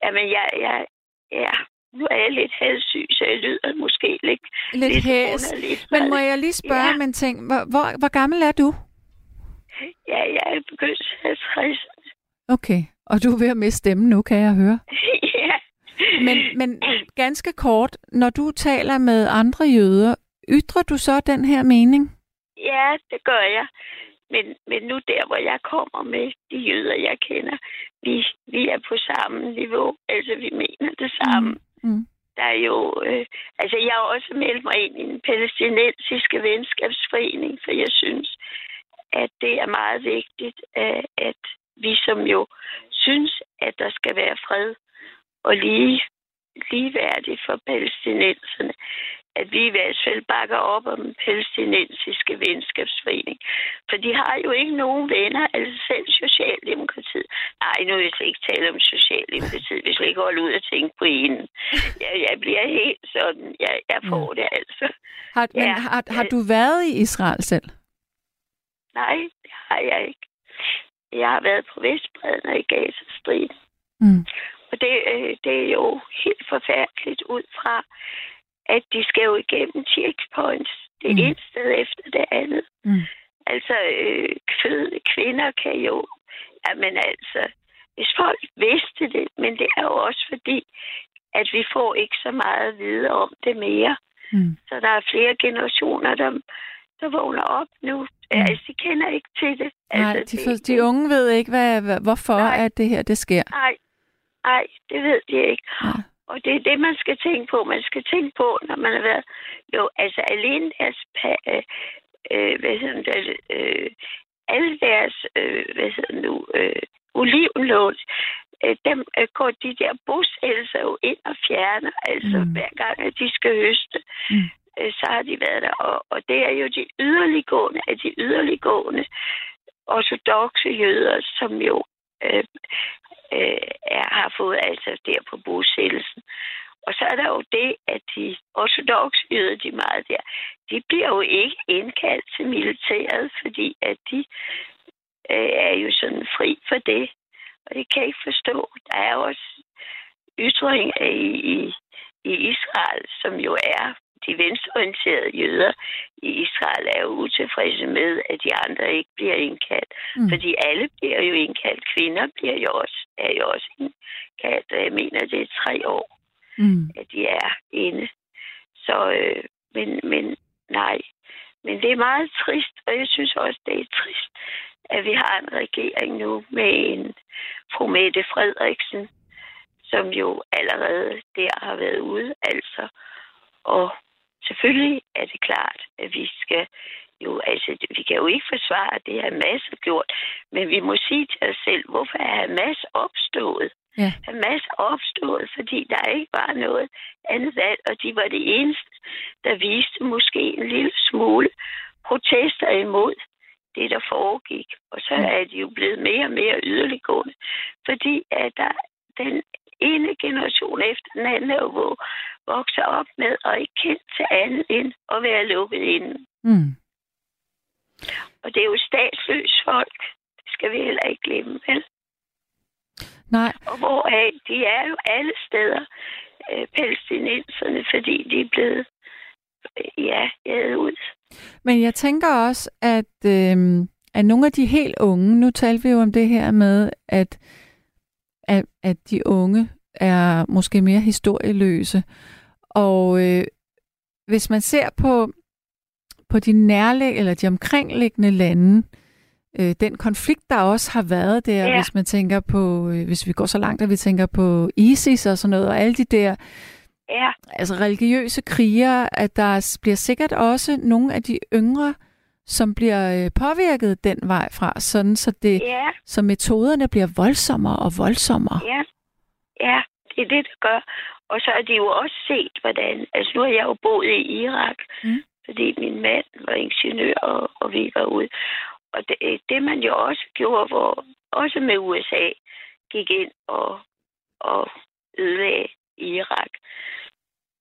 jamen jeg, jeg, ja, nu er jeg lidt halvsyg, så jeg lyder måske lidt, Lidt hæs. underligt. Men må jeg lige spørge Ja. om en ting? Hvor, hvor, hvor gammel er du? Ja, jeg er begyndt at 50. Okay. Og du er ved at miste stemmen nu, kan jeg høre. ja. Men, men ganske kort, når du taler med andre jøder, ytrer du så den her mening? Ja, det gør jeg. Men, men nu der, hvor jeg kommer med de jøder, jeg kender, vi, vi er på samme niveau. Altså, vi mener det samme. Mm. Mm. Der er jo... Øh, altså, jeg har også meldt mig ind i den palæstinensiske venskabsforening, for jeg synes, at det er meget vigtigt, øh, at vi som jo synes, at der skal være fred og lige, ligeværdigt for palæstinenserne, at vi i hvert fald bakker op om den palæstinensiske venskabsforening. For de har jo ikke nogen venner, altså selv Socialdemokratiet. Nej, nu vil jeg slet ikke tale om Socialdemokratiet, hvis jeg ikke holde ud og tænke på en. Jeg, jeg bliver helt sådan, jeg, jeg får det altså. Har, men Ja. har, har du været i Israel selv? Nej, det har jeg ikke. Jeg har været på Vestbredden og i Gazastriden. Mm. Og det, øh, det er jo helt forfærdeligt ud fra, at de skal jo igennem checkpoints. Det Mm. mm. ene sted efter det andet. Mm. Altså, øh, fødende kvinder kan jo... Jamen altså, hvis folk vidste det, men det er jo også fordi, at vi får ikke så meget at vide om det mere. Mm. Så der er flere generationer, der, der vågner op nu. Mm. Altså, de kender ikke til det. Nej, altså, de, for, de unge ved ikke, hvad, hvorfor Nej. at det her det sker. Nej, nej, det ved de ikke. Nej. Og det er det, man skal tænke på. Man skal tænke på, når man har været... Jo, altså alene deres... Pa- øh, øh, hvad hedder det? Øh, alle deres... Øh, hvad hedder det nu? Øh, olivenlån. Øh, dem øh, går de der bosættelser jo ind og fjerner. Altså Mm. hver gang, at de skal høste. Mm. Øh, så har de været der. Og, og det er jo de yderliggående af de yderliggående ortodoxe jøder, som jo øh, øh, er, har fået altså der på bosættelsen. Og så er der jo det, at de ortodoxe jøder, de meget der, de bliver jo ikke indkaldt til militæret, fordi at de øh, er jo sådan fri for det. Og det kan jeg ikke forstå. Der er jo også ytringer i, i, i Israel, som jo er de venstreorienterede jøder i Israel, er jo utilfredse med, at de andre ikke bliver indkaldt. Mm. Fordi alle bliver jo indkaldt. Kvinder bliver jo også, er jo også indkaldt. Jeg mener, det er tre år, mm. at de er inde. Så, øh, men, men nej. Men det er meget trist, og jeg synes også, det er trist, at vi har en regering nu med en fru Mette Frederiksen, som jo allerede der har været ude, altså. Og selvfølgelig er det klart, at vi skal jo, altså, vi kan jo ikke forsvare, at det har Hamas har gjort, men vi må sige til os selv, hvorfor er Hamas opstået? Ja. Hamas opstået, fordi der ikke var noget andet valg, og de var det eneste, der viste måske en lille smule protester imod det, der foregik. Og så er de jo blevet mere og mere yderliggående, fordi at der, den ene generation efter den anden er jo vokser op med og ikke kendt til andet end at være lukket inde. Mm. Og det er jo statsløs folk. Det skal vi heller ikke glemme, vel? Nej. Og hvor er, de er jo alle steder øh, palæstinenserne, fordi de er blevet øh, ja, jaget ud. Men jeg tænker også, at, øh, at nogle af de helt unge, nu talte vi jo om det her med, at, at, at de unge er måske mere historieløse. Og øh, hvis man ser på, på de nærliggende eller de omkringliggende lande, øh, den konflikt, der også har været der, ja. hvis man tænker på, øh, hvis vi går så langt, at vi tænker på ISIS og sådan noget, og alle de der ja. altså religiøse kriger, at der bliver sikkert også nogle af de yngre, som bliver øh, påvirket den vej fra, sådan så, det, ja. så metoderne bliver voldsommere og voldsommere. Ja. ja, det er det, der gør. Og så har de jo også set, hvordan... Altså, nu har jeg jo boet i Irak, mm. fordi min mand var ingeniør, og, og vi var ude. Og det, det man jo også gjorde, hvor også med USA gik ind og, og ødelagde Irak.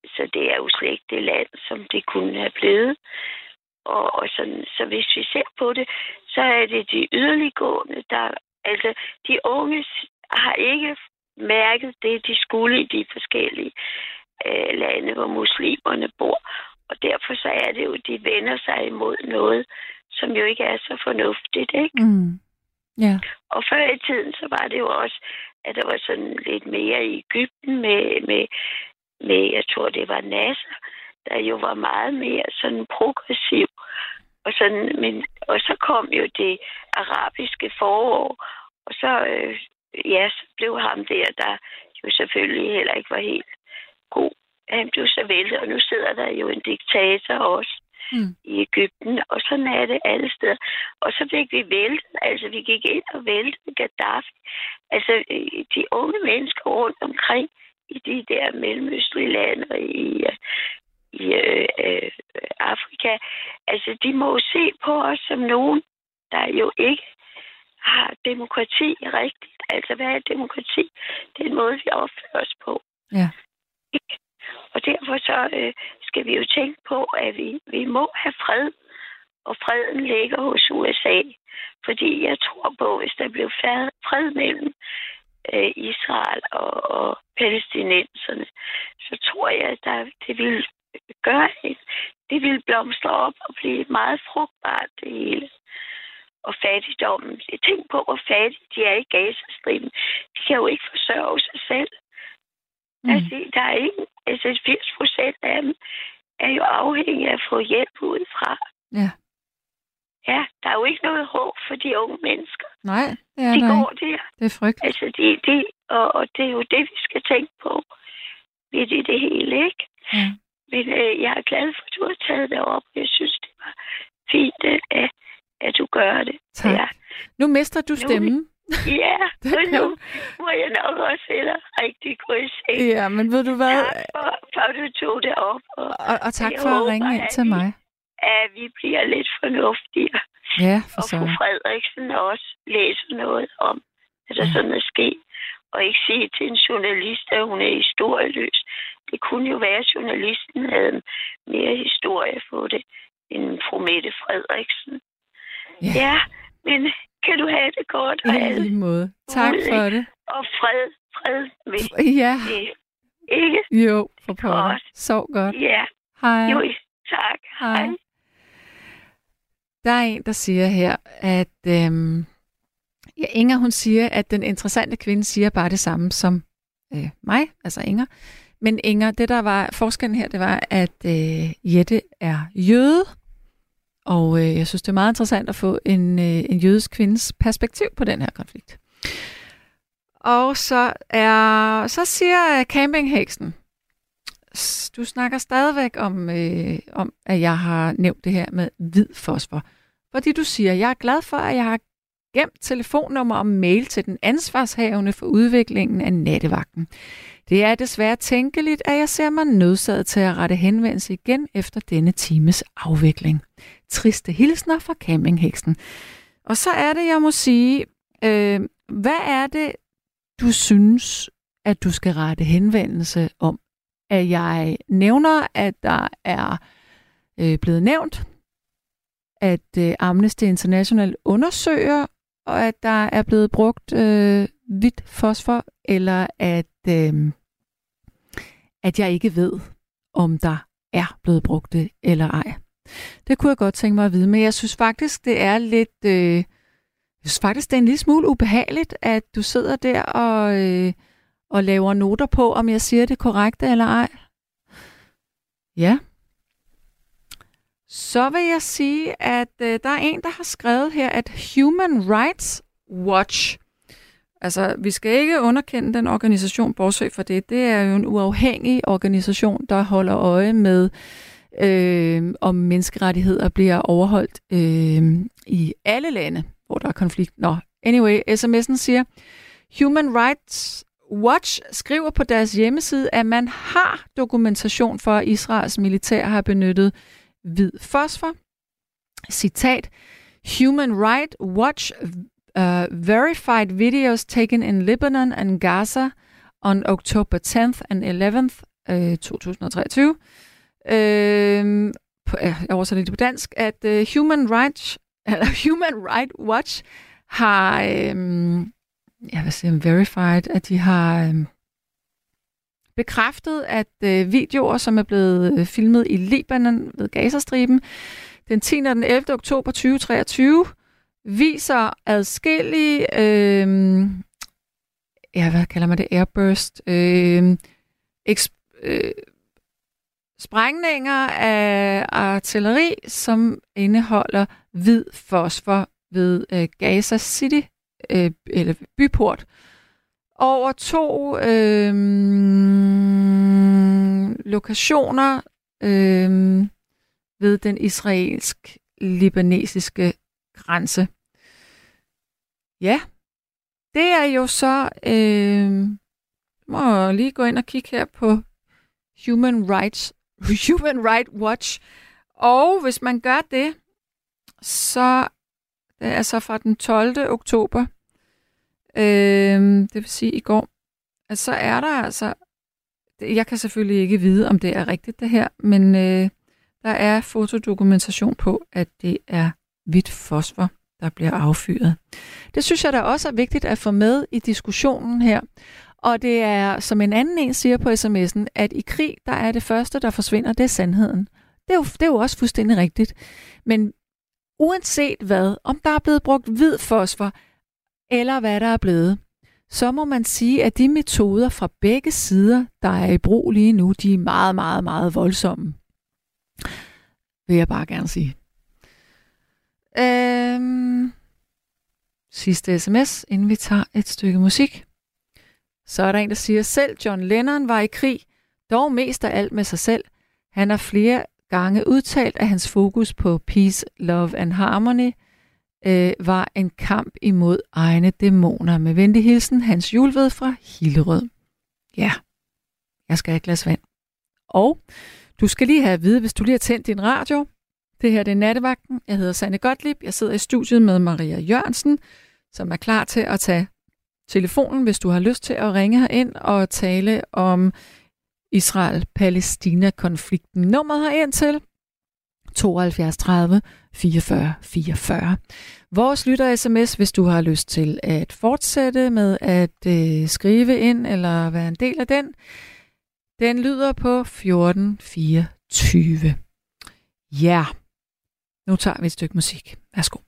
Så det er jo slet ikke det land, som det kunne have blevet. Og, og sådan, så hvis vi ser på det, så er det de yderliggående, der... Altså, de unge har ikke mærket det, de skulle i de forskellige øh, lande, hvor muslimerne bor. Og derfor så er det jo, de vender sig imod noget, som jo ikke er så fornuftigt, ikke? Mm. Ja. Og før i tiden, så var det jo også, at der var sådan lidt mere i Ægypten med, med, med, jeg tror, det var Nasser, der jo var meget mere sådan progressiv. Og, sådan, men, og så kom jo det arabiske forår, og så, øh, ja, så blev ham der, der jo selvfølgelig heller ikke var helt god. Han blev så væltet, og nu sidder der jo en diktator også mm. i Ægypten, og sådan er det alle steder. Og så fik vi væltet, altså vi gik ind og væltede Gaddafi. Altså øh, de unge mennesker rundt omkring i de der mellemøstlige lande i, øh, i øh, øh, Afrika, altså de må jo se på os som nogen, der jo ikke har demokrati rigtigt. Altså, hvad er demokrati? Det er en måde, vi opfører os på. Ja. Og derfor så øh, skal vi jo tænke på, at vi, vi må have fred, og freden ligger hos USA. Fordi jeg tror på, hvis der blev fred mellem øh, Israel og, og palæstinenserne, så tror jeg, at der, det vil gøre det. Det vil blomstre op og blive meget frugtbart, det hele og fattigdommen. Tænk på, hvor fattige de er i Gazastriben. De kan jo ikke forsørge sig selv. Mm. Altså, der er ikke, altså 80 procent af dem er jo afhængige af at få hjælp udefra. Ja. Ja, der er jo ikke noget håb for de unge mennesker. Nej, det er de der går ikke. der. Det er frygteligt. Altså, de, de, og, og det er jo det, vi skal tænke på. Midt i det hele, ikke? Ja. Men øh, jeg er glad for, at du har taget det op. Jeg synes, det var fint, at, at du gør det. Tak. Ja. Nu mister du stemmen. Nu, ja, og nu må jeg nok også heller rigtig gå i seng. Ja, men ved du hvad? Tak for, for at du tog det op. Og, og, og tak for at ringe ind til vi, mig. At vi bliver lidt fornuftige. Ja, for og så. fru Frederiksen også læser noget om, at der ja. sådan er sket. Og ikke sige til en journalist, at hun er historieløs. Det kunne jo være, at journalisten havde mere historie på det end fru Mette Frederiksen. Ja. Ja, men kan du have det godt? I alle måde. Tak ude, for det. Og fred, fred med Ja, det. Ikke? jo, for pokker. Godt. Sov godt. Ja, Hej. jo, tak. Hej. Der er en, der siger her, at øhm, ja, Inger hun siger, at den interessante kvinde siger bare det samme som øh, mig, altså Inger. Men Inger, det der var forskellen her, det var, at øh, Jette er jøde, og øh, jeg synes, det er meget interessant at få en, øh, en jødisk kvindes perspektiv på den her konflikt. Og så er så siger campingheksen, du snakker stadigvæk om, øh, om, at jeg har nævnt det her med hvid fosfor. Fordi du siger, jeg er glad for, at jeg har gemt telefonnummer og mail til den ansvarshavende for udviklingen af nattevagten. Det er desværre tænkeligt, at jeg ser mig nødsaget til at rette henvendelse igen efter denne times afvikling. Triste hilsner fra campingheksen. Og så er det, jeg må sige, øh, hvad er det, du synes, at du skal rette henvendelse om? At jeg nævner, at der er øh, blevet nævnt, at øh, Amnesty International undersøger, og at der er blevet brugt øh, hvidt fosfor, eller at, øh, at jeg ikke ved, om der er blevet brugt det eller ej. Det kunne jeg godt tænke mig at vide, men jeg synes faktisk, det er lidt... Øh, jeg synes faktisk, det er en lille smule ubehageligt, at du sidder der og, øh, og laver noter på, om jeg siger det korrekte eller ej. Ja. Så vil jeg sige, at øh, der er en, der har skrevet her, at Human Rights Watch, altså vi skal ikke underkende den organisation, bortset for det, det er jo en uafhængig organisation, der holder øje med, øh, om menneskerettigheder bliver overholdt øh, i alle lande, hvor der er konflikt. Nå, anyway, sms'en siger, Human Rights Watch skriver på deres hjemmeside, at man har dokumentation for, at Israels militær har benyttet hvid fosfor. Citat, Human Rights Watch uh, verified videos taken in Lebanon and Gaza on October 10th and 11th uh, 2023. Uh, um, på, jeg oversætter det på dansk, at uh, Human Rights eller Human Rights Watch har øh, jeg vil sige, verified, at de har øh, bekræftet, at øh, videoer, som er blevet uh, filmet i Libanon ved Gazastriben den 10. og den 11. oktober 2023, viser adskillige, øh, ja, hvad kalder man det, airburst, øh, eksp- øh, sprængninger af artilleri, som indeholder hvid fosfor ved øh, Gaza City, øh, eller byport, over to øh, lokationer øh, ved den israelsk-libanesiske grænse. Ja, det er jo så, øh, må jeg lige gå ind og kigge her på Human Rights, Human Rights Watch. Og hvis man gør det, så det er altså fra den 12. oktober, øh, det vil sige i går, at så er der altså, jeg kan selvfølgelig ikke vide, om det er rigtigt det her, men øh, der er fotodokumentation på, at det er hvidt fosfor, der bliver affyret. Det synes jeg da også er vigtigt at få med i diskussionen her. Og det er, som en anden en siger på sms'en, at i krig, der er det første, der forsvinder, det er sandheden. Det er jo, det er jo også fuldstændig rigtigt. Men uanset hvad, om der er blevet brugt hvid fosfor, eller hvad der er blevet, så må man sige, at de metoder fra begge sider, der er i brug lige nu, de er meget, meget, meget voldsomme. Vil jeg bare gerne sige. Øhm, sidste sms, inden vi tager et stykke musik. Så er der en, der siger, selv John Lennon var i krig, dog mest af alt med sig selv. Han har flere gange udtalt, at hans fokus på peace, love and harmony øh, var en kamp imod egne dæmoner. Med venlig hilsen, Hans Julved fra Hillerød. Ja, jeg skal have et glas vand. Og du skal lige have at vide, hvis du lige har tændt din radio. Det her det er Nattevagten. Jeg hedder Sanne Gottlieb. Jeg sidder i studiet med Maria Jørgensen, som er klar til at tage telefonen, hvis du har lyst til at ringe ind og tale om Israel-Palæstina-konflikten. Nummeret herind til 72 30 44 44. Vores lytter sms, hvis du har lyst til at fortsætte med at øh, skrive ind eller være en del af den, Den lyder på 1424. Ja, nu tager vi et stykke musik. Værsgo.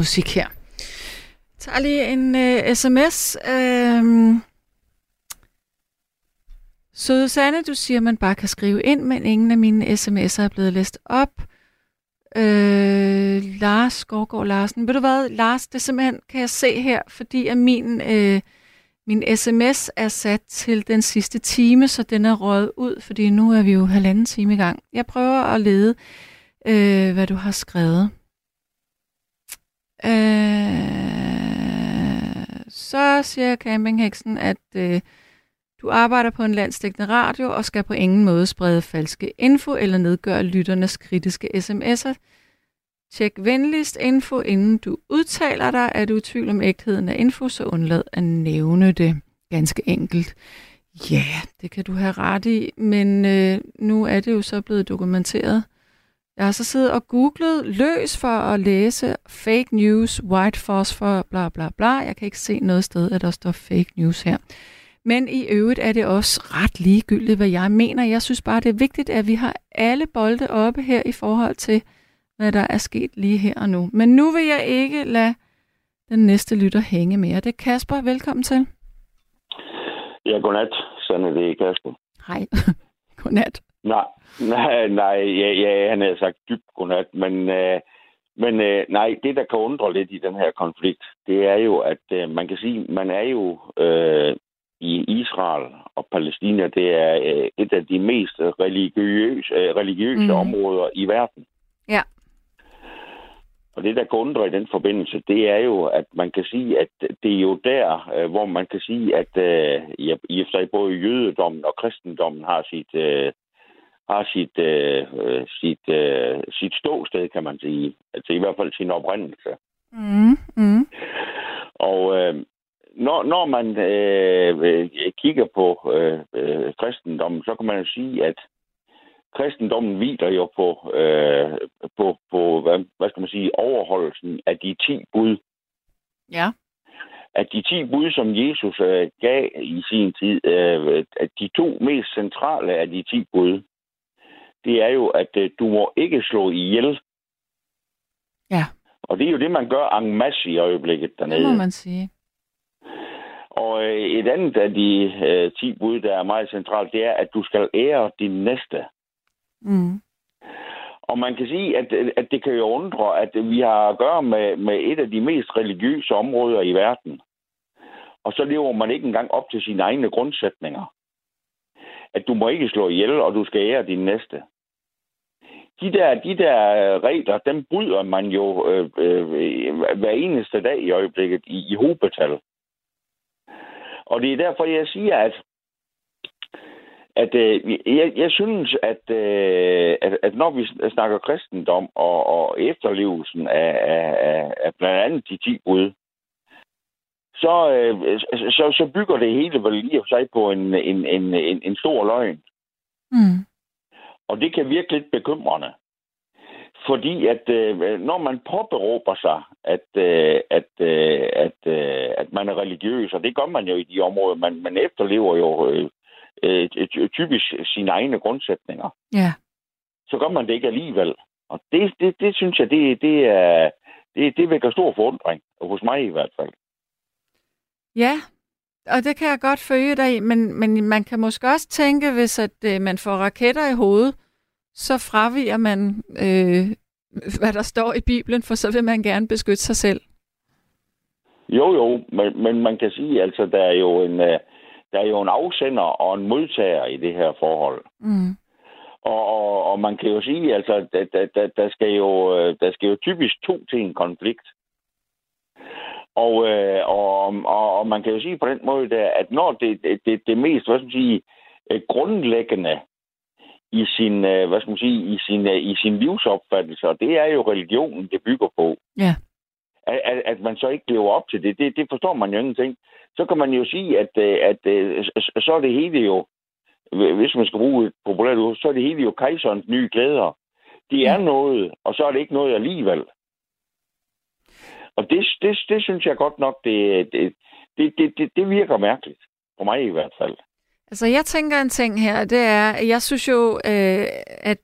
Musik her. Jeg tager lige en øh, sms. Øh, Søde Sanne, du siger, at man bare kan skrive ind, men ingen af mine sms'er er blevet læst op. Øh, Lars Gårdgaard Larsen. Ved du hvad, Lars, det simpelthen, kan jeg se her, fordi at min, øh, min sms er sat til den sidste time, så den er røget ud, fordi nu er vi jo halvanden time i gang. Jeg prøver at lede, øh, hvad du har skrevet. Øh, så siger campingheksen, at øh, du arbejder på en landstækkende radio og skal på ingen måde sprede falske info eller nedgøre lytternes kritiske sms'er. Tjek venligst info, inden du udtaler dig. Er du i tvivl om ægtheden af info, så undlad at nævne det. Ganske enkelt. Ja, det kan du have ret i, men øh, nu er det jo så blevet dokumenteret. Jeg har så siddet og googlet løs for at læse fake news, white phosphor, bla bla bla. Jeg kan ikke se noget sted, at der står fake news her. Men i øvrigt er det også ret ligegyldigt, hvad jeg mener. Jeg synes bare, det er vigtigt, at vi har alle bolde oppe her i forhold til, hvad der er sket lige her og nu. Men nu vil jeg ikke lade den næste lytter hænge mere. Det er Kasper. Velkommen til. Ja, godnat. Sådan er det, Kasper. Hej. godnat. Nej, nej, nej, ja, ja, han har sagt dybt godnat, men, øh, men øh, nej, det, der kan undre lidt i den her konflikt, det er jo, at øh, man kan sige, man er jo øh, i Israel og Palæstina, det er øh, et af de mest religiøse, øh, religiøse mm. områder i verden. Ja. Og det, der kan undre i den forbindelse, det er jo, at man kan sige, at det er jo der, øh, hvor man kan sige, at øh, i efter både jødedommen og kristendommen har sit, øh, har sit, øh, sit, øh, sit ståsted, kan man sige. Altså i hvert fald sin oprindelse. Mm, mm. Og øh, når, når man øh, kigger på øh, øh, kristendommen, så kan man jo sige, at kristendommen hviler jo på, øh, på, på hvad, hvad skal man sige, overholdelsen af de ti bud. Ja. At de ti bud, som Jesus øh, gav i sin tid, øh, at de to mest centrale af de ti bud, det er jo, at øh, du må ikke slå ihjel. Ja. Og det er jo det, man gør en masse i øjeblikket dernede. Det må man sige. Og øh, et andet af de øh, 10 bud, der er meget centralt, det er, at du skal ære din næste. Mm. Og man kan sige, at, at det kan jo undre, at vi har at gøre med, med et af de mest religiøse områder i verden. Og så lever man ikke engang op til sine egne grundsætninger. At du må ikke slå ihjel, og du skal ære din næste. De der, de der regler, dem bryder man jo øh, øh, hver eneste dag i øjeblikket i, i hobetal. Og det er derfor, jeg siger, at at øh, jeg, jeg synes, at, øh, at, at når vi snakker kristendom og, og efterlevelsen af, af, af blandt andet de 10 bud, så, øh, så, så bygger det hele vel lige sig på en, en, en, en, en stor løgn. Mm. Og det kan virke lidt bekymrende. Fordi at øh, når man påberåber sig, at, øh, at, øh, at, øh, at man er religiøs, og det gør man jo i de områder, man, man efterlever jo øh, øh, typisk sine egne grundsætninger. Ja. Så gør man det ikke alligevel. Og det, det, det synes jeg, det, det, er, det, det vækker stor forundring, hos mig i hvert fald. Ja, og det kan jeg godt følge dig i, men, men man kan måske også tænke, hvis at øh, man får raketter i hovedet, så fraviger man, øh, hvad der står i Bibelen, for så vil man gerne beskytte sig selv. Jo, jo, men, men man kan sige, altså, der er jo en, øh, der er jo en afsender og en modtager i det her forhold. Mm. Og, og, og man kan jo sige, altså, der, der, der, skal jo, øh, der skal jo typisk to til en konflikt. Og, øh, og, og, og man kan jo sige på den måde, der, at når det, det, det, det mest hvad skal man sige, grundlæggende i sin, øh, hvad skal man sige, i sin, øh, i sin livsopfattelse, og det er jo religionen, det bygger på. Ja. At, at, at man så ikke lever op til det, det, det forstår man jo ingenting. Så kan man jo sige, at, øh, at, at så er det hele jo, hvis man skal bruge et populært ord, så er det hele jo kejserens nye glæder. Det er ja. noget, og så er det ikke noget alligevel. Og det, det, det synes jeg godt nok, det, det, det, det, det virker mærkeligt. For mig i hvert fald. Altså, jeg tænker en ting her, det er, jeg synes jo, øh, at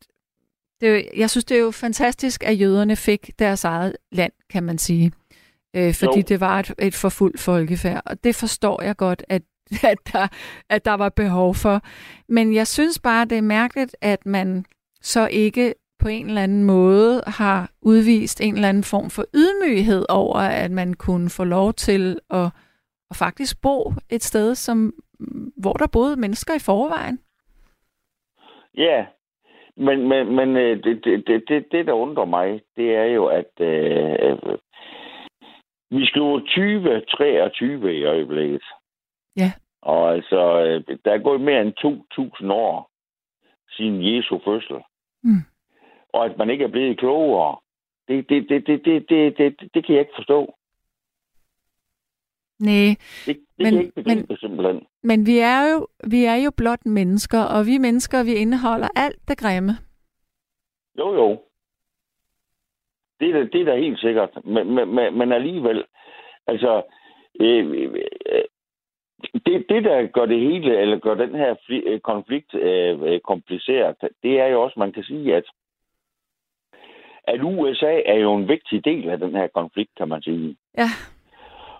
Det jeg synes, det er jo fantastisk, at jøderne fik deres eget land, kan man sige. Øh, fordi Jo. det var et, et forfulgt folkefærd. Og det forstår jeg godt, at, at, der, at der var behov for. Men jeg synes bare, det er mærkeligt, at man så ikke på en eller anden måde har udvist en eller anden form for ydmyghed over, at man kunne få lov til at, at faktisk bo et sted, som, hvor der boede mennesker i forvejen. Ja, men, men, men øh, det, det, det, det, der undrer mig, det er jo, at øh, vi skriver 2023 i øjeblikket. Ja. Og altså, øh, der er gået mere end 2.000 år siden Jesu fødsel. Mm. Og at man ikke er blevet klogere, det, det, det, det, det, det, det, det, det kan jeg ikke forstå. Nej, Det, det Men- men, ikke men- begribe, simpelthen. Men vi er jo vi er jo blot mennesker, og vi mennesker, vi indeholder alt det grimme. Jo, jo. Det er da, det er da helt sikkert. Men, men, men, men alligevel, altså, øh, øh, det, det, der gør det hele, eller gør den her fli- konflikt øh, øh, kompliceret, det er jo også, man kan sige, at at USA er jo en vigtig del af den her konflikt, kan man sige. Ja.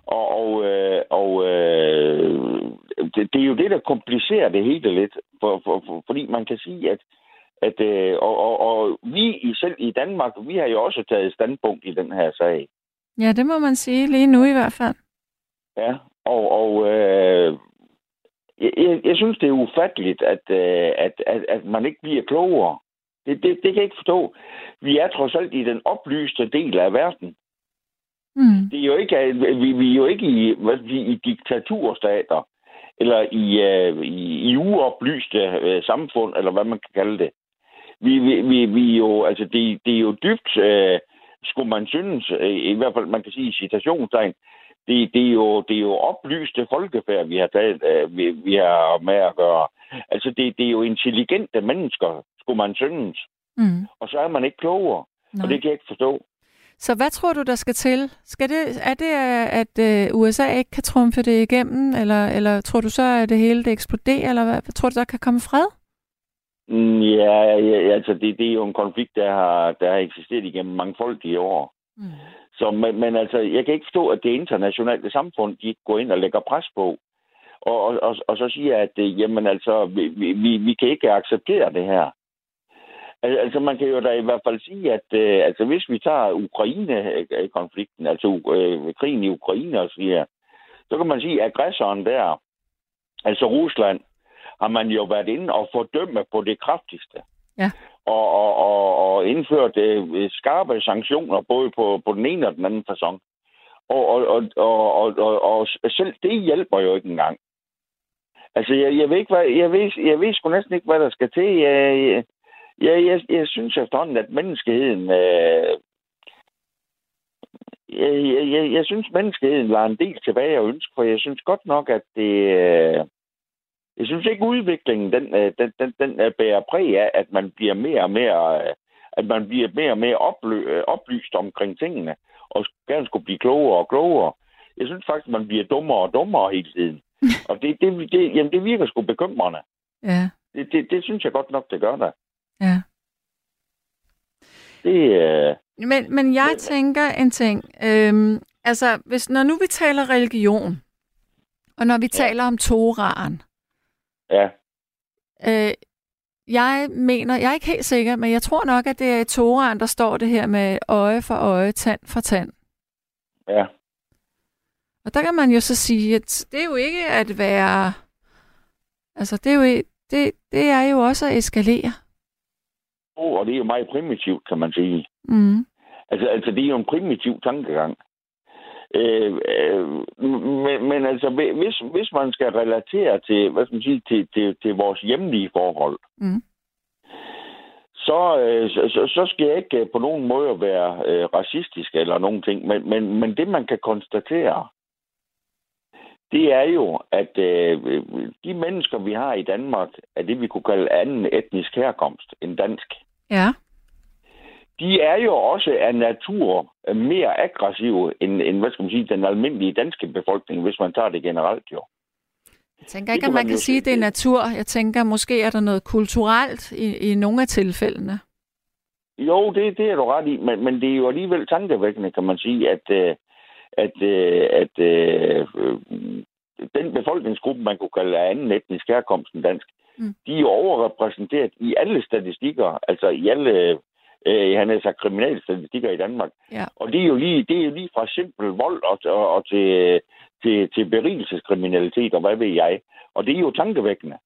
Og, og, øh, og øh, det, det er jo det, der komplicerer det hele lidt. For, for, for, fordi man kan sige, at, at øh, og, og, og vi selv i Danmark, vi har jo også taget standpunkt i den her sag. Ja, det må man sige lige nu i hvert fald. Ja, og, og øh, jeg, jeg, jeg synes, det er ufatteligt, at, øh, at, at, at man ikke bliver klogere. Det, det, det kan jeg ikke forstå. Vi er trods alt i den oplyste del af verden. Mm. Det er jo ikke, vi, vi er jo ikke i, hvad vi, i diktaturstater, eller i, øh, i, i uoplyste øh, samfund, eller hvad man kan kalde det. Vi, vi, vi, vi jo, altså det, det er jo dybt, øh, skulle man synes, øh, i hvert fald man kan sige i citationstegn, det, det, er jo, det er jo oplyste folkefærd, vi har, taget, øh, vi, vi har med at gøre. Altså det, det er jo intelligente mennesker, skulle man synes. Mm. Og så er man ikke klogere, Nå. og det kan jeg ikke forstå. Så hvad tror du, der skal til? Skal det, er det, at øh, USA ikke kan trumfe det igennem, eller, eller tror du så, at det hele det eksploderer, eller hvad, tror du, der kan komme fred? Mm, Ja, ja altså det, det er jo en konflikt, der har, der har eksisteret igennem mangfoldige år. Mm. Så, men, men altså, jeg kan ikke forstå, at det internationale samfund, de ikke går ind og lægger pres på. Og, og, og, og så siger at øh, jamen altså, vi, vi, vi kan ikke acceptere det her. Al- Altså, man kan jo da i hvert fald sige, at øh, altså, hvis vi tager Ukraine-konflikten, altså øh, krigen i Ukraine og siger, så kan man sige, at aggressoren der, altså Rusland, har man jo været inde og fordømme på det kraftigste. Ja. Og, og, og, og indført øh, skarpe sanktioner, både på, på den ene og den anden façon. Og, og, og, og, og, og, og selv det hjælper jo ikke engang. Altså, jeg, jeg ved ikke, hvad, jeg ved, jeg ved sgu næsten ikke, hvad der skal til. Jeg, jeg, jeg, jeg, jeg synes efterhånden, at menneskeheden... Øh, jeg, jeg, jeg, jeg synes, menneskeheden lader en del tilbage og ønske, for jeg synes godt nok, at det... Øh, jeg synes ikke, udviklingen den, øh, den, den, den øh, bærer præg af, at man bliver mere og mere... Øh, at man bliver mere og mere oplø, oplyst omkring tingene, og gerne skulle blive klogere og klogere. Jeg synes faktisk, man bliver dummere og dummere hele tiden. Og det, det, det, jamen, det virker sgu bekymrende. Ja, Det, det, det synes jeg godt nok, det gør der. Ja. Det, øh, Men, men jeg tænker en ting. Øhm, altså, hvis, når nu vi taler religion, og når vi ja. Taler om Toraen, ja, øh, jeg mener, jeg er ikke helt sikker, men jeg tror nok, at det er i Toraen, der står det her med øje for øje, tand for tand. ja. Og der kan man jo så sige, at det er jo ikke at være... Altså, det er jo, det, det er jo også at eskalere. Og det er jo meget primitivt, kan man sige. Mm. Altså, altså det er jo en primitiv tankegang. Øh, øh, men, men altså, hvis, hvis man skal relatere til, hvad skal man sige, til, til, til vores hjemlige forhold, Mm. så, øh, så, så- så skal jeg ikke øh, på nogen måde være øh, racistisk eller nogen ting, men, men, men det man kan konstatere, det er jo, at øh, de mennesker, vi har i Danmark, er det, vi kunne kalde anden etnisk herkomst end dansk. Ja. de er jo også af natur mere aggressive end, end hvad skal man sige, den almindelige danske befolkning, hvis man tager det generelt jo. Jeg tænker ikke, at man man kan sige, at det er natur. Jeg tænker, måske er der noget kulturelt i, i nogle af tilfældene. Jo, det, det er du ret i, men, men det er jo alligevel tankevækkende, kan man sige, at, øh, at, øh, at øh, den befolkningsgruppe, man kunne kalde af anden etnisk herkomst end dansk, mm. de er overrepræsenteret i alle statistikker, altså i alle øh, han er så kriminalstatistikker i Danmark. Ja. Og det er, jo lige, det er jo lige fra simpel vold og, og, og til, til, til berigelseskriminalitet og hvad ved jeg. Og det er jo tankevækkende.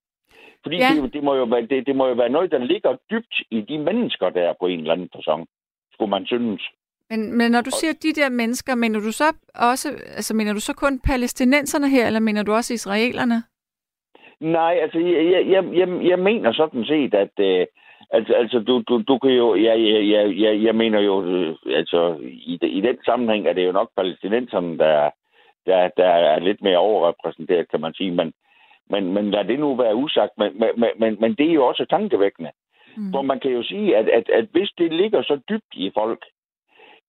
Fordi Ja. det, det, må jo være, det, det må jo være noget, der ligger dybt i de mennesker, der er på en eller anden person, skulle man synes. Men, men når du siger de der mennesker, mener du så også, altså mener du så kun palæstinenserne her, eller mener du også israelerne? Nej, altså, jeg, jeg, jeg, jeg, mener sådan set, at... Øh, altså, altså du, du, du kan jo... Jeg, jeg, jeg, jeg, jeg mener jo... Øh, altså, i, i den sammenhæng er det jo nok palæstinenserne, der, der, der er lidt mere overrepræsenteret, kan man sige. Men, men, men lad det nu være usagt. Men, men, men, men det er jo også tankevækkende. Mm. For man kan jo sige, at, at, at hvis det ligger så dybt i folk,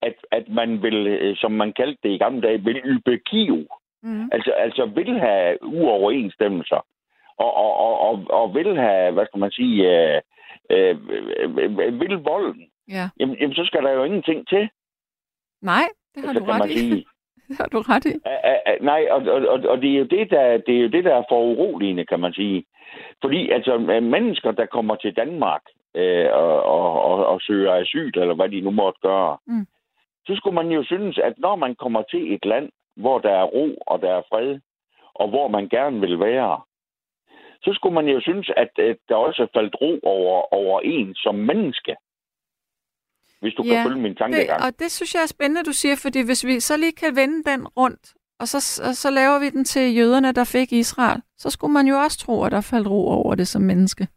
at, at man vil, øh, som man kaldte det i gamle dage, vil ybegive, Mm. altså, altså vil have uoverensstemmelser, og, og, og, og, og vil have, hvad skal man sige, øh, øh, øh, vil volden, Ja. jamen, jamen, så skal der jo ingenting til, Nej, det har så du ret i. sige. Det har du ret i. A- a- a- nej, og, og, og, og det, er jo det, der, det er jo det, der er for uroligende, kan man sige. Fordi altså, øh, mennesker, der kommer til Danmark øh, og, og, og, og søger asyl, eller hvad de nu måtte gøre, Mm. Så skulle man jo synes, at når man kommer til et land, hvor der er ro og der er fred, og hvor man gerne vil være, så skulle man jo synes, at, at der også faldt ro over, over en som menneske. Hvis du Ja, kan følge min Det, tankegang. og det synes jeg er spændende, du siger, fordi hvis vi så lige kan vende den rundt, og så, og så laver vi den til jøderne, der fik Israel, så skulle man jo også tro, at der faldt ro over det som menneske.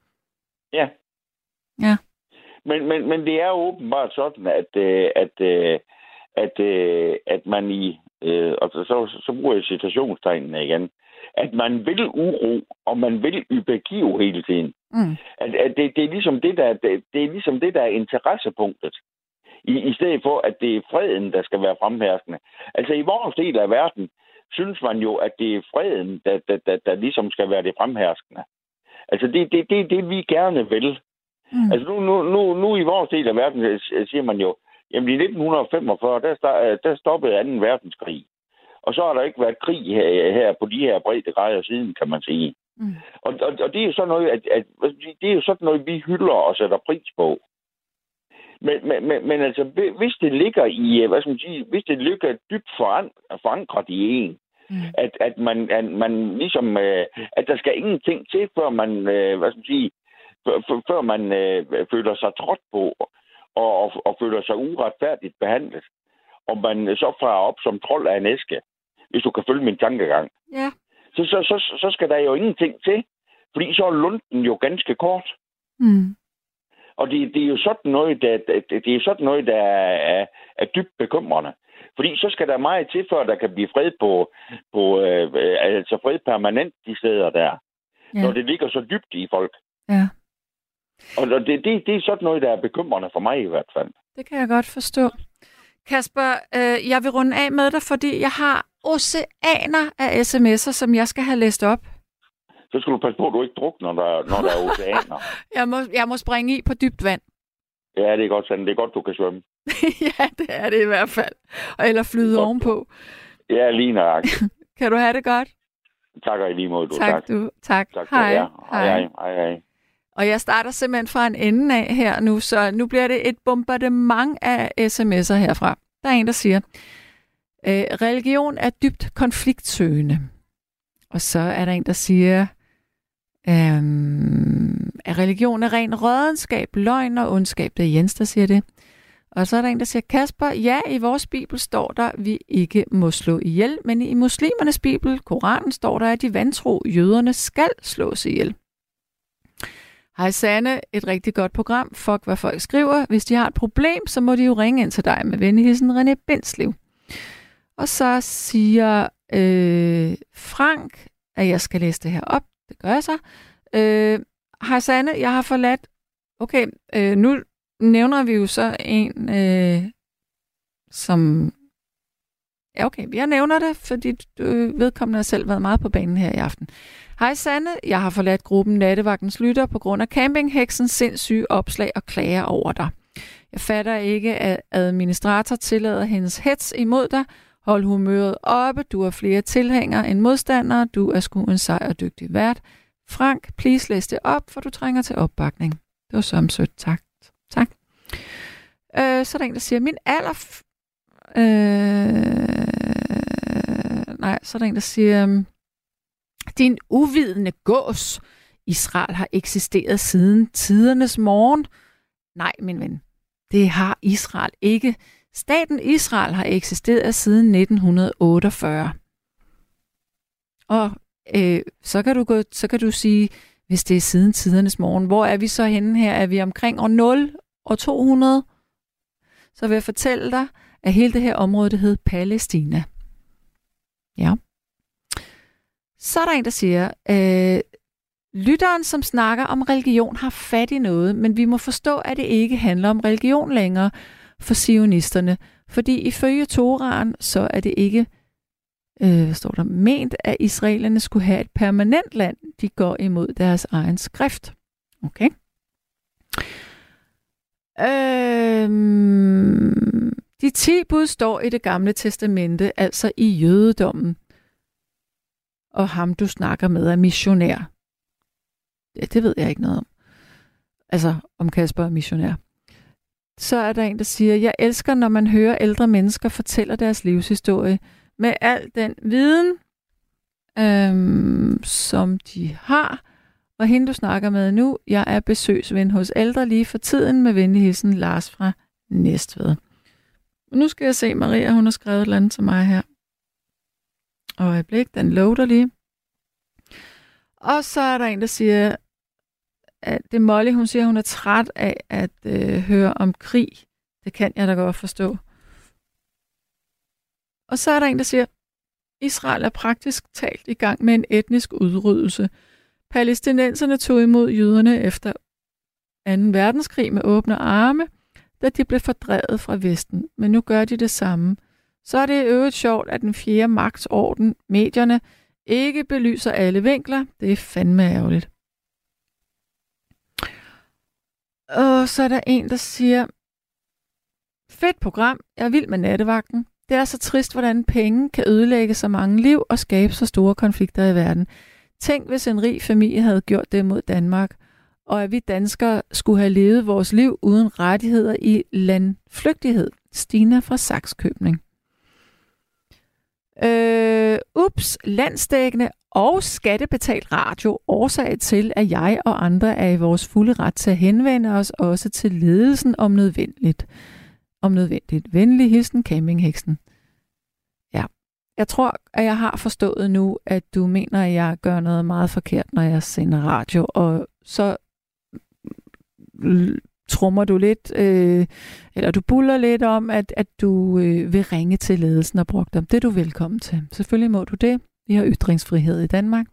Ja. Ja. Men, men, men det er jo åbenbart sådan, at, øh, at, øh, at, øh, at man i, øh, og så, så, bruger jeg citationstegnene igen, at man vil uro, og man vil ybegive hele tiden. Mm. At, at det, det, er ligesom det, der, det, det er ligesom det, der er interessepunktet. I, I stedet for, at det er freden, der skal være fremherskende. Altså i vores del af verden, synes man jo, at det er freden, der, der, der, der ligesom skal være det fremherskende. Altså det er det, det, det, vi gerne vil. Mm. Altså nu, nu, nu, nu i vores del af verden øh, siger man jo, jamen i 1945, der, sta- der stoppede 2. verdenskrig. Og så har der ikke været krig her, her på de her brede grader siden, kan man sige. Mm. Og, og, og det er jo sådan noget, at, at, det er jo sådan noget, vi hylder og sætter pris på. Men, men, men, men altså, hvis det ligger i, øh, hvad skal man sige, hvis det ligger dybt foran- forankret i en, Mm. at, at, man, at man ligesom, øh, at der skal ingenting til, før man, øh, hvad skal man sige, før, før- man øh, føler sig trådt på, og, og, og føler sig uretfærdigt behandlet. Og man så farer op som trold af en æske, hvis du kan følge min tankegang. Ja. Så, så, så, så skal der jo ingenting til, fordi så er lunden jo ganske kort. Mm. Og det, det er jo sådan noget, der, det, det er sådan noget, der er, er, er dybt bekymrende. Fordi så skal der meget til, før der kan blive fred på, på øh, altså fred permanent de steder der. Ja. Når det ligger så dybt i folk. Ja, Og det, det, det er sådan noget, der er bekymrende for mig i hvert fald. det kan jeg godt forstå. Kasper, øh, jeg vil runde af med dig, fordi jeg har oceaner af sms'er, som jeg skal have læst op. Så skal du passe på, at du ikke drukner, når der, når der er oceaner. Jeg må, jeg må springe i på dybt vand. Ja, det er godt, sådan. Det er godt, du kan svømme. ja, det er det i hvert fald. Og Eller flyde Godt. ovenpå. Ja, lige nøjagtigt. Kan du have det godt? Tak og i lige måde, du. Tak, tak. du. Tak. Tak hej. Hej, hej, hej, hej. Og jeg starter simpelthen fra en ende af her nu, så nu bliver det et bombardement af sms'er herfra. Der er en, der siger, øh, religion er dybt konfliktsøgende. Og så er der en, der siger, øhm, at religion er ren rådenskab, løgn og ondskab. Det er Jens, der siger det. Og så er der en, der siger, Kasper, ja, i vores bibel står der, at vi ikke må slå ihjel, men i muslimernes bibel, Koranen, står der, at de vantro jøderne skal slås ihjel. Hej Sanne, et rigtig godt program. Fuck, hvad folk skriver. Hvis de har et problem, så må de jo ringe ind til dig med venligheden René Bindslev. Og så siger øh, Frank, at jeg skal læse det her op. Det gør jeg så. Øh, Hej Sanne, jeg har forladt... Okay, øh, nu nævner vi jo så en, øh, som... Ja, okay, jeg nævner det, fordi du vedkommende har selv været meget på banen her i aften. Hej Sanne, jeg har forladt gruppen Nattevagtens Lytter på grund af campingheksens sindssyge opslag og klager over dig. Jeg fatter ikke, at administrator tillader hendes hets imod dig. Hold humøret oppe. Du har flere tilhængere end modstandere. Du er sgu en sej og dygtig vært. Frank, please læs det op, for du trænger til opbakning. Det var som sødt. Tak. Tak. Øh, så er der en, der siger, min aller Øh, nej, så er der en, der siger, øhm, din uvidende gås. Israel har eksisteret siden tidernes morgen. Nej, min ven. Det har Israel ikke. Staten Israel har eksisteret siden 1948. Og øh, så, kan du gå, så kan du sige, hvis det er siden tidernes morgen, hvor er vi så henne her? Er vi omkring år 0 og 200? Så vil jeg fortælle dig, af hele det her område, det hed Palæstina. Ja. Så er der en, der siger, øh, lytteren, som snakker om religion, har fat i noget, men vi må forstå, at det ikke handler om religion længere for sionisterne. Fordi ifølge Toraen, så er det ikke øh, hvad står der, ment, at israelerne skulle have et permanent land. De går imod deres egen skrift. Okay. Øhm, de ti bud står i det gamle testamente, altså i jødedommen. Og ham, du snakker med, er missionær. Ja, det ved jeg ikke noget om. Altså, om Kasper er missionær. Så er der en, der siger, jeg elsker, når man hører ældre mennesker fortæller deres livshistorie med al den viden, øhm, som de har. Og hende, du snakker med nu, jeg er besøgsven hos ældre lige for tiden med venlig hilsen Lars fra Næstved. Nu skal jeg se, Maria, hun har skrevet et eller andet til mig her. Og øjeblik, den loader lige. Og så er der en, der siger, at det er Molly, hun siger, hun er træt af at øh, høre om krig. Det kan jeg da godt forstå. Og så er der en, der siger, Israel er praktisk talt i gang med en etnisk udryddelse. Palæstinenserne tog imod jøderne efter 2. verdenskrig med åbne arme, da de blev fordrevet fra Vesten. Men nu gør de det samme. Så er det øvrigt sjovt, at den fjerde magtsorden, medierne, ikke belyser alle vinkler. Det er fandme ærgerligt. Og så er der en, der siger, fedt program, jeg er vild med nattevagten. Det er så trist, hvordan penge kan ødelægge så mange liv og skabe så store konflikter i verden. Tænk, hvis en rig familie havde gjort det mod Danmark, og at vi danskere skulle have levet vores liv uden rettigheder i landflygtighed. Stina fra Saxkøbning. Øh, ups, landstækkende og skattebetalt radio årsag til, at jeg og andre er i vores fulde ret til at henvende os også til ledelsen om nødvendigt. Om nødvendigt. Venlig hilsen, campingheksen. Ja, jeg tror, at jeg har forstået nu, at du mener, at jeg gør noget meget forkert, når jeg sender radio, og så trummer du lidt, øh, eller du buller lidt om, at, at du øh, vil ringe til ledelsen og bruge dem. Det er du velkommen til. Selvfølgelig må du det. Vi har ytringsfrihed i Danmark.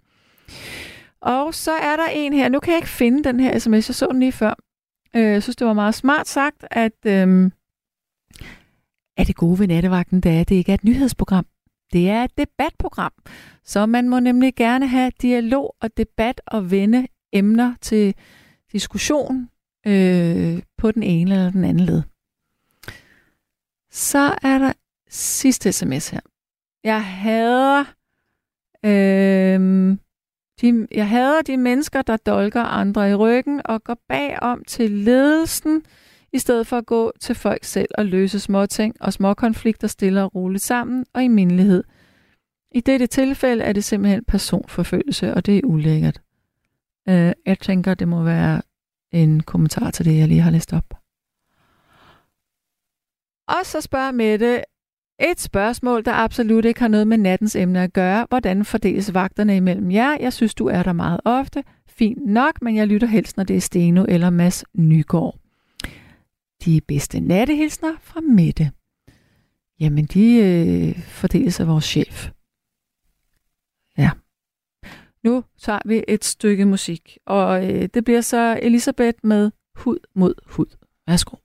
Og så er der en her. Nu kan jeg ikke finde den her sms. Jeg så den lige før. Øh, jeg synes, det var meget smart sagt, at, øh, at det gode ved nattevagten, det er, at det ikke er et nyhedsprogram. Det er et debatprogram. Så man må nemlig gerne have dialog og debat og vende emner til diskussion øh, på den ene eller den anden led. Så er der sidste sms her. Jeg hader, øh, de, jeg hader de mennesker, der dolker andre i ryggen og går bagom til ledelsen, i stedet for at gå til folk selv og løse små ting og små konflikter stille og roligt sammen og i mindelighed. I dette tilfælde er det simpelthen personforfølgelse, og det er ulækkert. Øh, jeg tænker, det må være en kommentar til det, jeg lige har læst op. Og så spørger Mette, et spørgsmål, der absolut ikke har noget med nattens emne at gøre. Hvordan fordeles vagterne imellem jer? Jeg synes, du er der meget ofte. Fint nok, men jeg lytter helst, når det er Steno eller Mads Nygaard. De bedste nattehilsner fra Mette. Jamen, de øh, fordeles af vores chef. Nu tager vi et stykke musik, og øh, det bliver så Elisabeth med Hud mod Hud. Værsgo.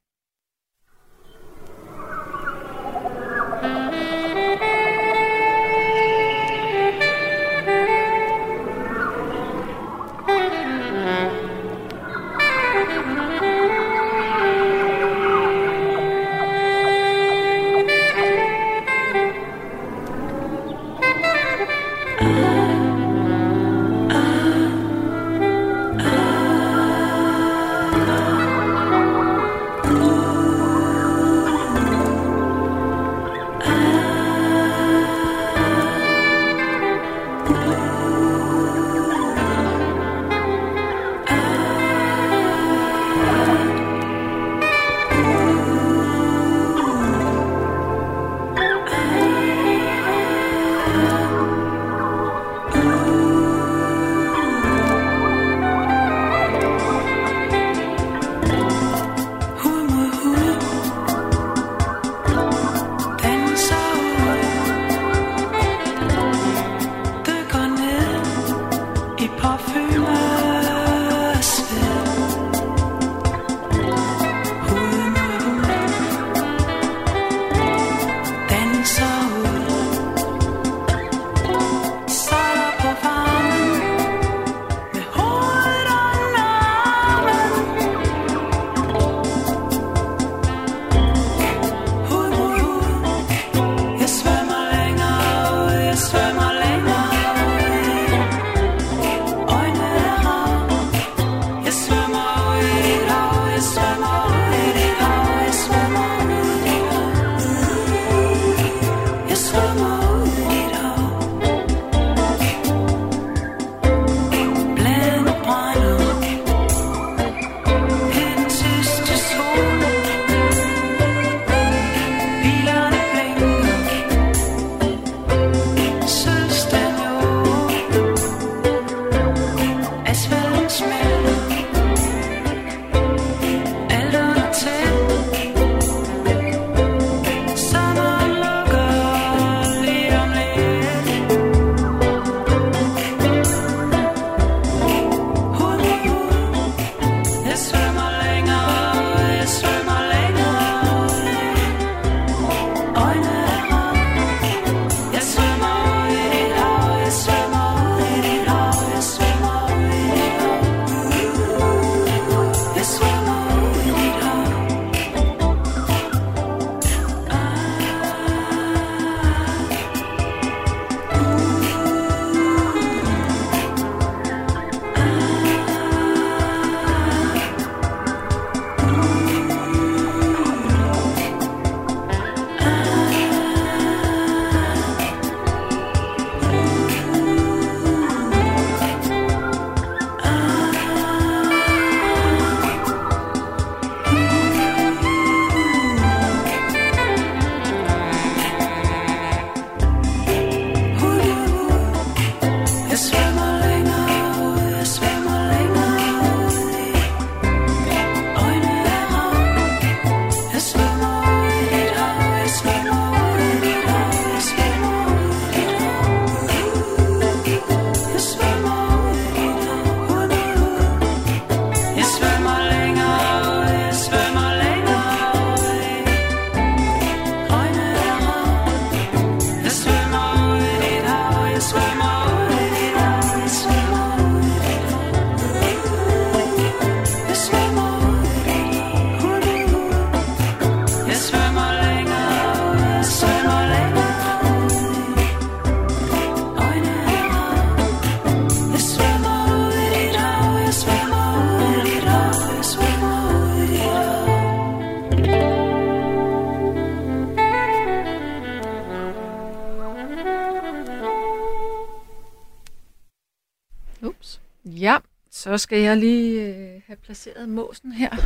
Så skal jeg lige øh, have placeret måsen her.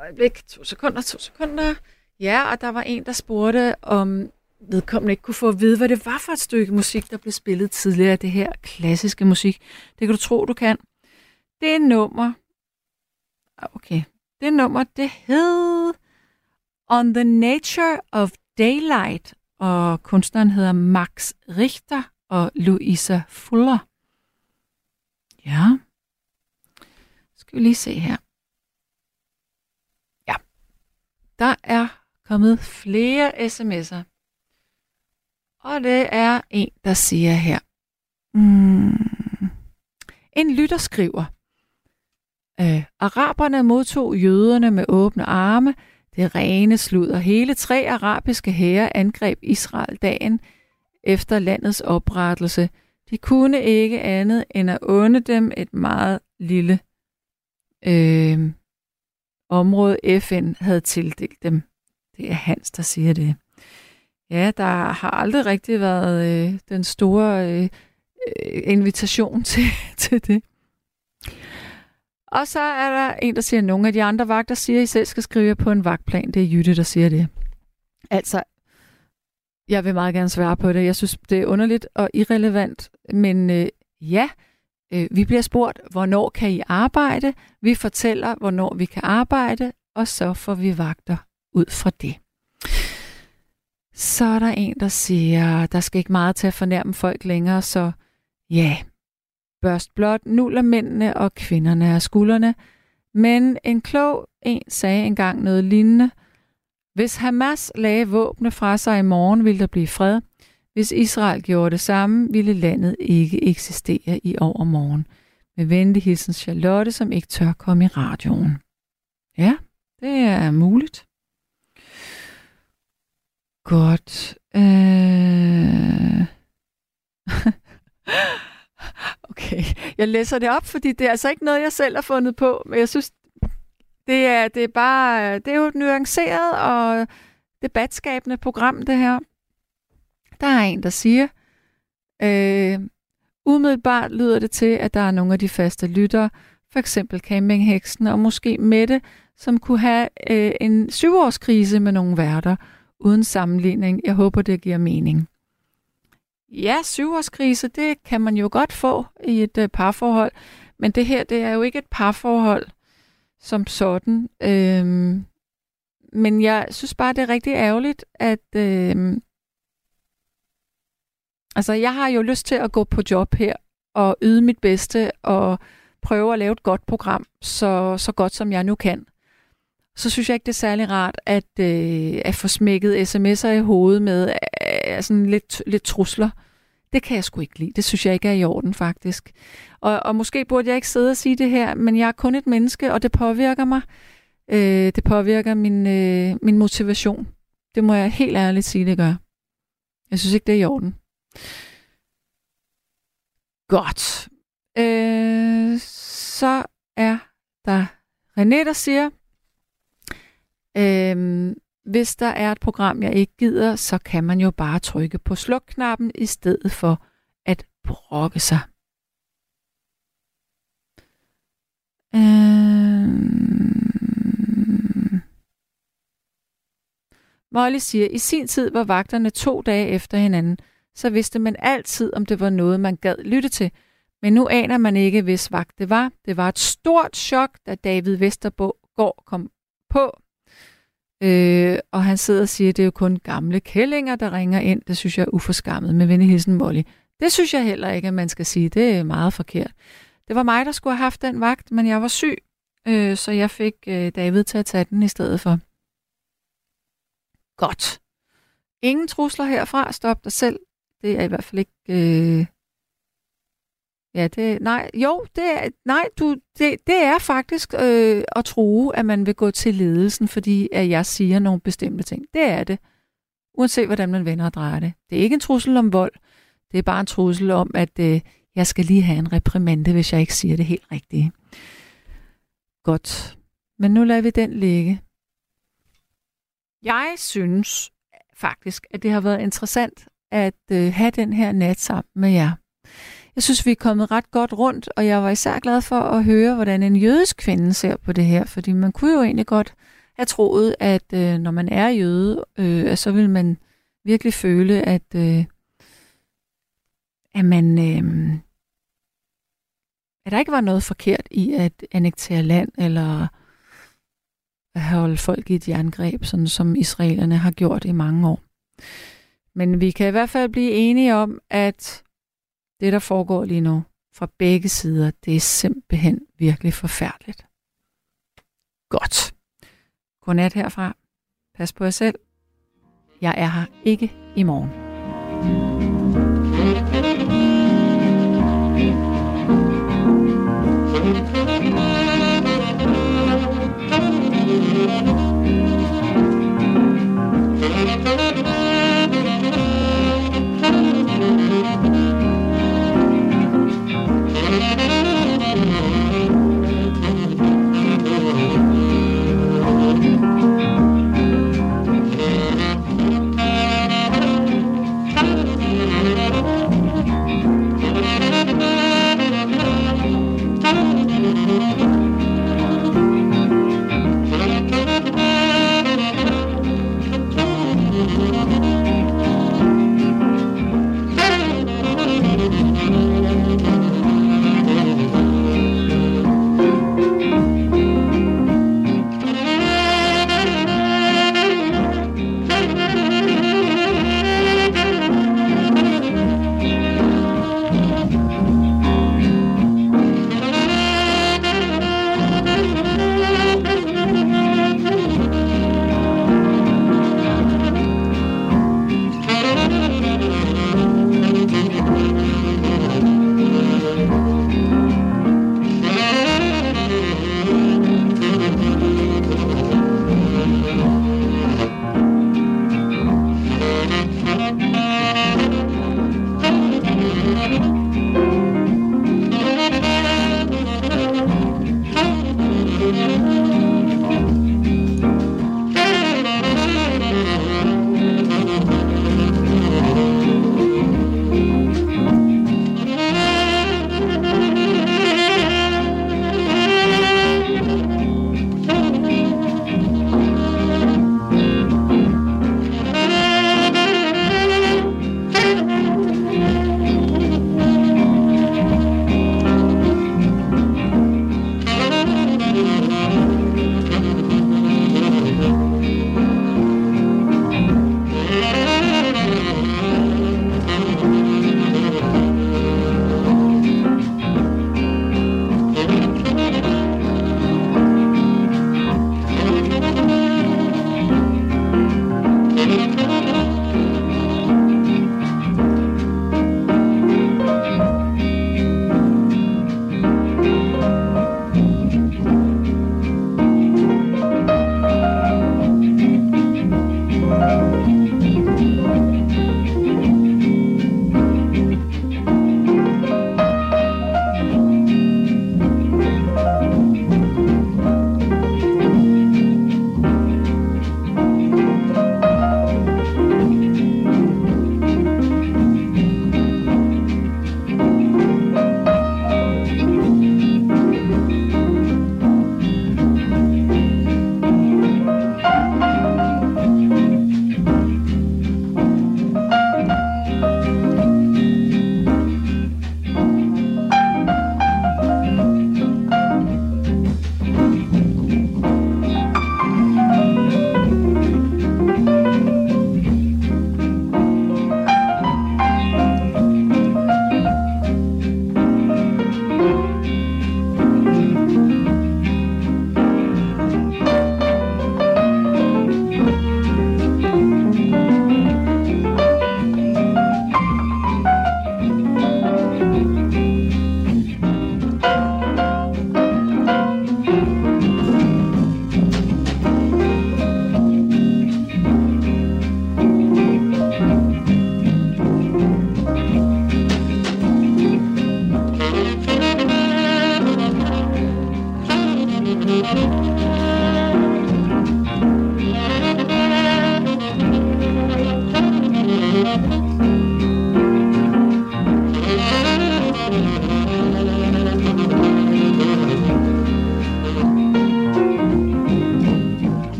Øjeblik, to sekunder, to sekunder. Ja, og der var en, der spurgte, om vedkommende ikke kunne få at vide, hvad det var for et stykke musik, der blev spillet tidligere. Det her klassiske musik. Det kan du tro, du kan. Det er nummer. Ah, okay. Det nummer, det hed On the Nature of Daylight, og kunstneren hedder Max Richter og Louisa Fuller. Ja. Skal vi lige se her. Ja. Der er kommet flere sms'er. Og det er en, der siger her. Mm, en lytter skriver. Øh, Araberne modtog jøderne med åbne arme. Det rene sludder. Hele tre arabiske hære angreb Israel dagen efter landets oprettelse. De kunne ikke andet end at unde dem et meget lille øh, område, FN havde tildelt dem. Det er Hans, der siger det. Ja, der har aldrig rigtig været øh, den store øh, øh invitation til, til det. Og så er der en, der siger, at nogle af de andre vagter siger, at I selv skal skrive på en vagtplan. Det er Jytte, der siger det. Altså, jeg vil meget gerne svare på det. Jeg synes, det er underligt og irrelevant. Men øh, ja, Øh, vi bliver spurgt, hvornår kan I arbejde? Vi fortæller, hvornår vi kan arbejde, og så får vi vagter ud fra det. Så er der en, der siger, der skal ikke meget til at fornærme folk længere, så ja, børst blot nuller mændene og kvinderne af skuldrene. Men en klog en sagde engang noget lignende. Hvis Hamas lagde våbne fra sig i morgen, ville der blive fred. Hvis Israel gjorde det samme, ville landet ikke eksistere i overmorgen. Med venlig hilsen Charlotte, som ikke tør komme i radioen. Ja, det er muligt. Godt. Øh... okay, jeg læser det op, fordi det er altså ikke noget, jeg selv har fundet på, men jeg synes, det er, det er bare, det er jo et nuanceret og debatskabende program, det her. Der er en, der siger, øh, umiddelbart lyder det til, at der er nogle af de faste lyttere, for eksempel campingheksen og måske Mette, som kunne have øh, en syvårskrise med nogle værter, uden sammenligning. Jeg håber, det giver mening. Ja, syvårskrise, det kan man jo godt få i et øh, parforhold, men det her, det er jo ikke et parforhold som sådan. Øhm, men jeg synes bare, det er rigtig ærgerligt, at... Øhm, altså, jeg har jo lyst til at gå på job her og yde mit bedste og prøve at lave et godt program, så, så godt som jeg nu kan så synes jeg ikke, det er særlig rart at, øh, at få smækket sms'er i hovedet med øh, øh, sådan lidt, lidt trusler. Det kan jeg sgu ikke lide. Det synes jeg ikke er i orden, faktisk. Og, og måske burde jeg ikke sidde og sige det her, men jeg er kun et menneske, og det påvirker mig. Øh, det påvirker min, øh, min motivation. Det må jeg helt ærligt sige, det gør. Jeg synes ikke, det er i orden. Godt. Øh, så er der René, der siger, øh, hvis der er et program, jeg ikke gider, så kan man jo bare trykke på slukknappen i stedet for at brokke sig. Øhm... Molly siger, i sin tid var vagterne to dage efter hinanden, så vidste man altid, om det var noget, man gad lytte til. Men nu aner man ikke, hvis vagt det var. Det var et stort chok, da David Vestergaard kom på Øh, og han sidder og siger, at det er jo kun gamle kællinger, der ringer ind. Det synes jeg er uforskammet med hilsen Molly. Det synes jeg heller ikke, at man skal sige. Det er meget forkert. Det var mig, der skulle have haft den vagt, men jeg var syg, øh, så jeg fik øh, David til at tage den i stedet for. Godt. Ingen trusler herfra. Stop dig selv. Det er i hvert fald ikke øh, Ja, det, nej, jo, det er, nej, du, det, det er faktisk øh, at tro, at man vil gå til ledelsen, fordi at jeg siger nogle bestemte ting. Det er det. Uanset hvordan man vender og drejer det. Det er ikke en trussel om vold. Det er bare en trussel om, at øh, jeg skal lige have en reprimande, hvis jeg ikke siger det helt rigtigt. Godt. Men nu lader vi den ligge. Jeg synes faktisk, at det har været interessant at øh, have den her nat sammen med jer. Jeg synes, vi er kommet ret godt rundt, og jeg var især glad for at høre, hvordan en jødisk kvinde ser på det her, fordi man kunne jo egentlig godt have troet, at øh, når man er jøde, øh, så vil man virkelig føle, at, øh, at man... Øh, at der ikke var noget forkert i at annektere land, eller at holde folk i et jerngreb, sådan som israelerne har gjort i mange år. Men vi kan i hvert fald blive enige om, at det, der foregår lige nu fra begge sider, det er simpelthen virkelig forfærdeligt. Godt. Godnat herfra. Pas på jer selv. Jeg er her ikke i morgen.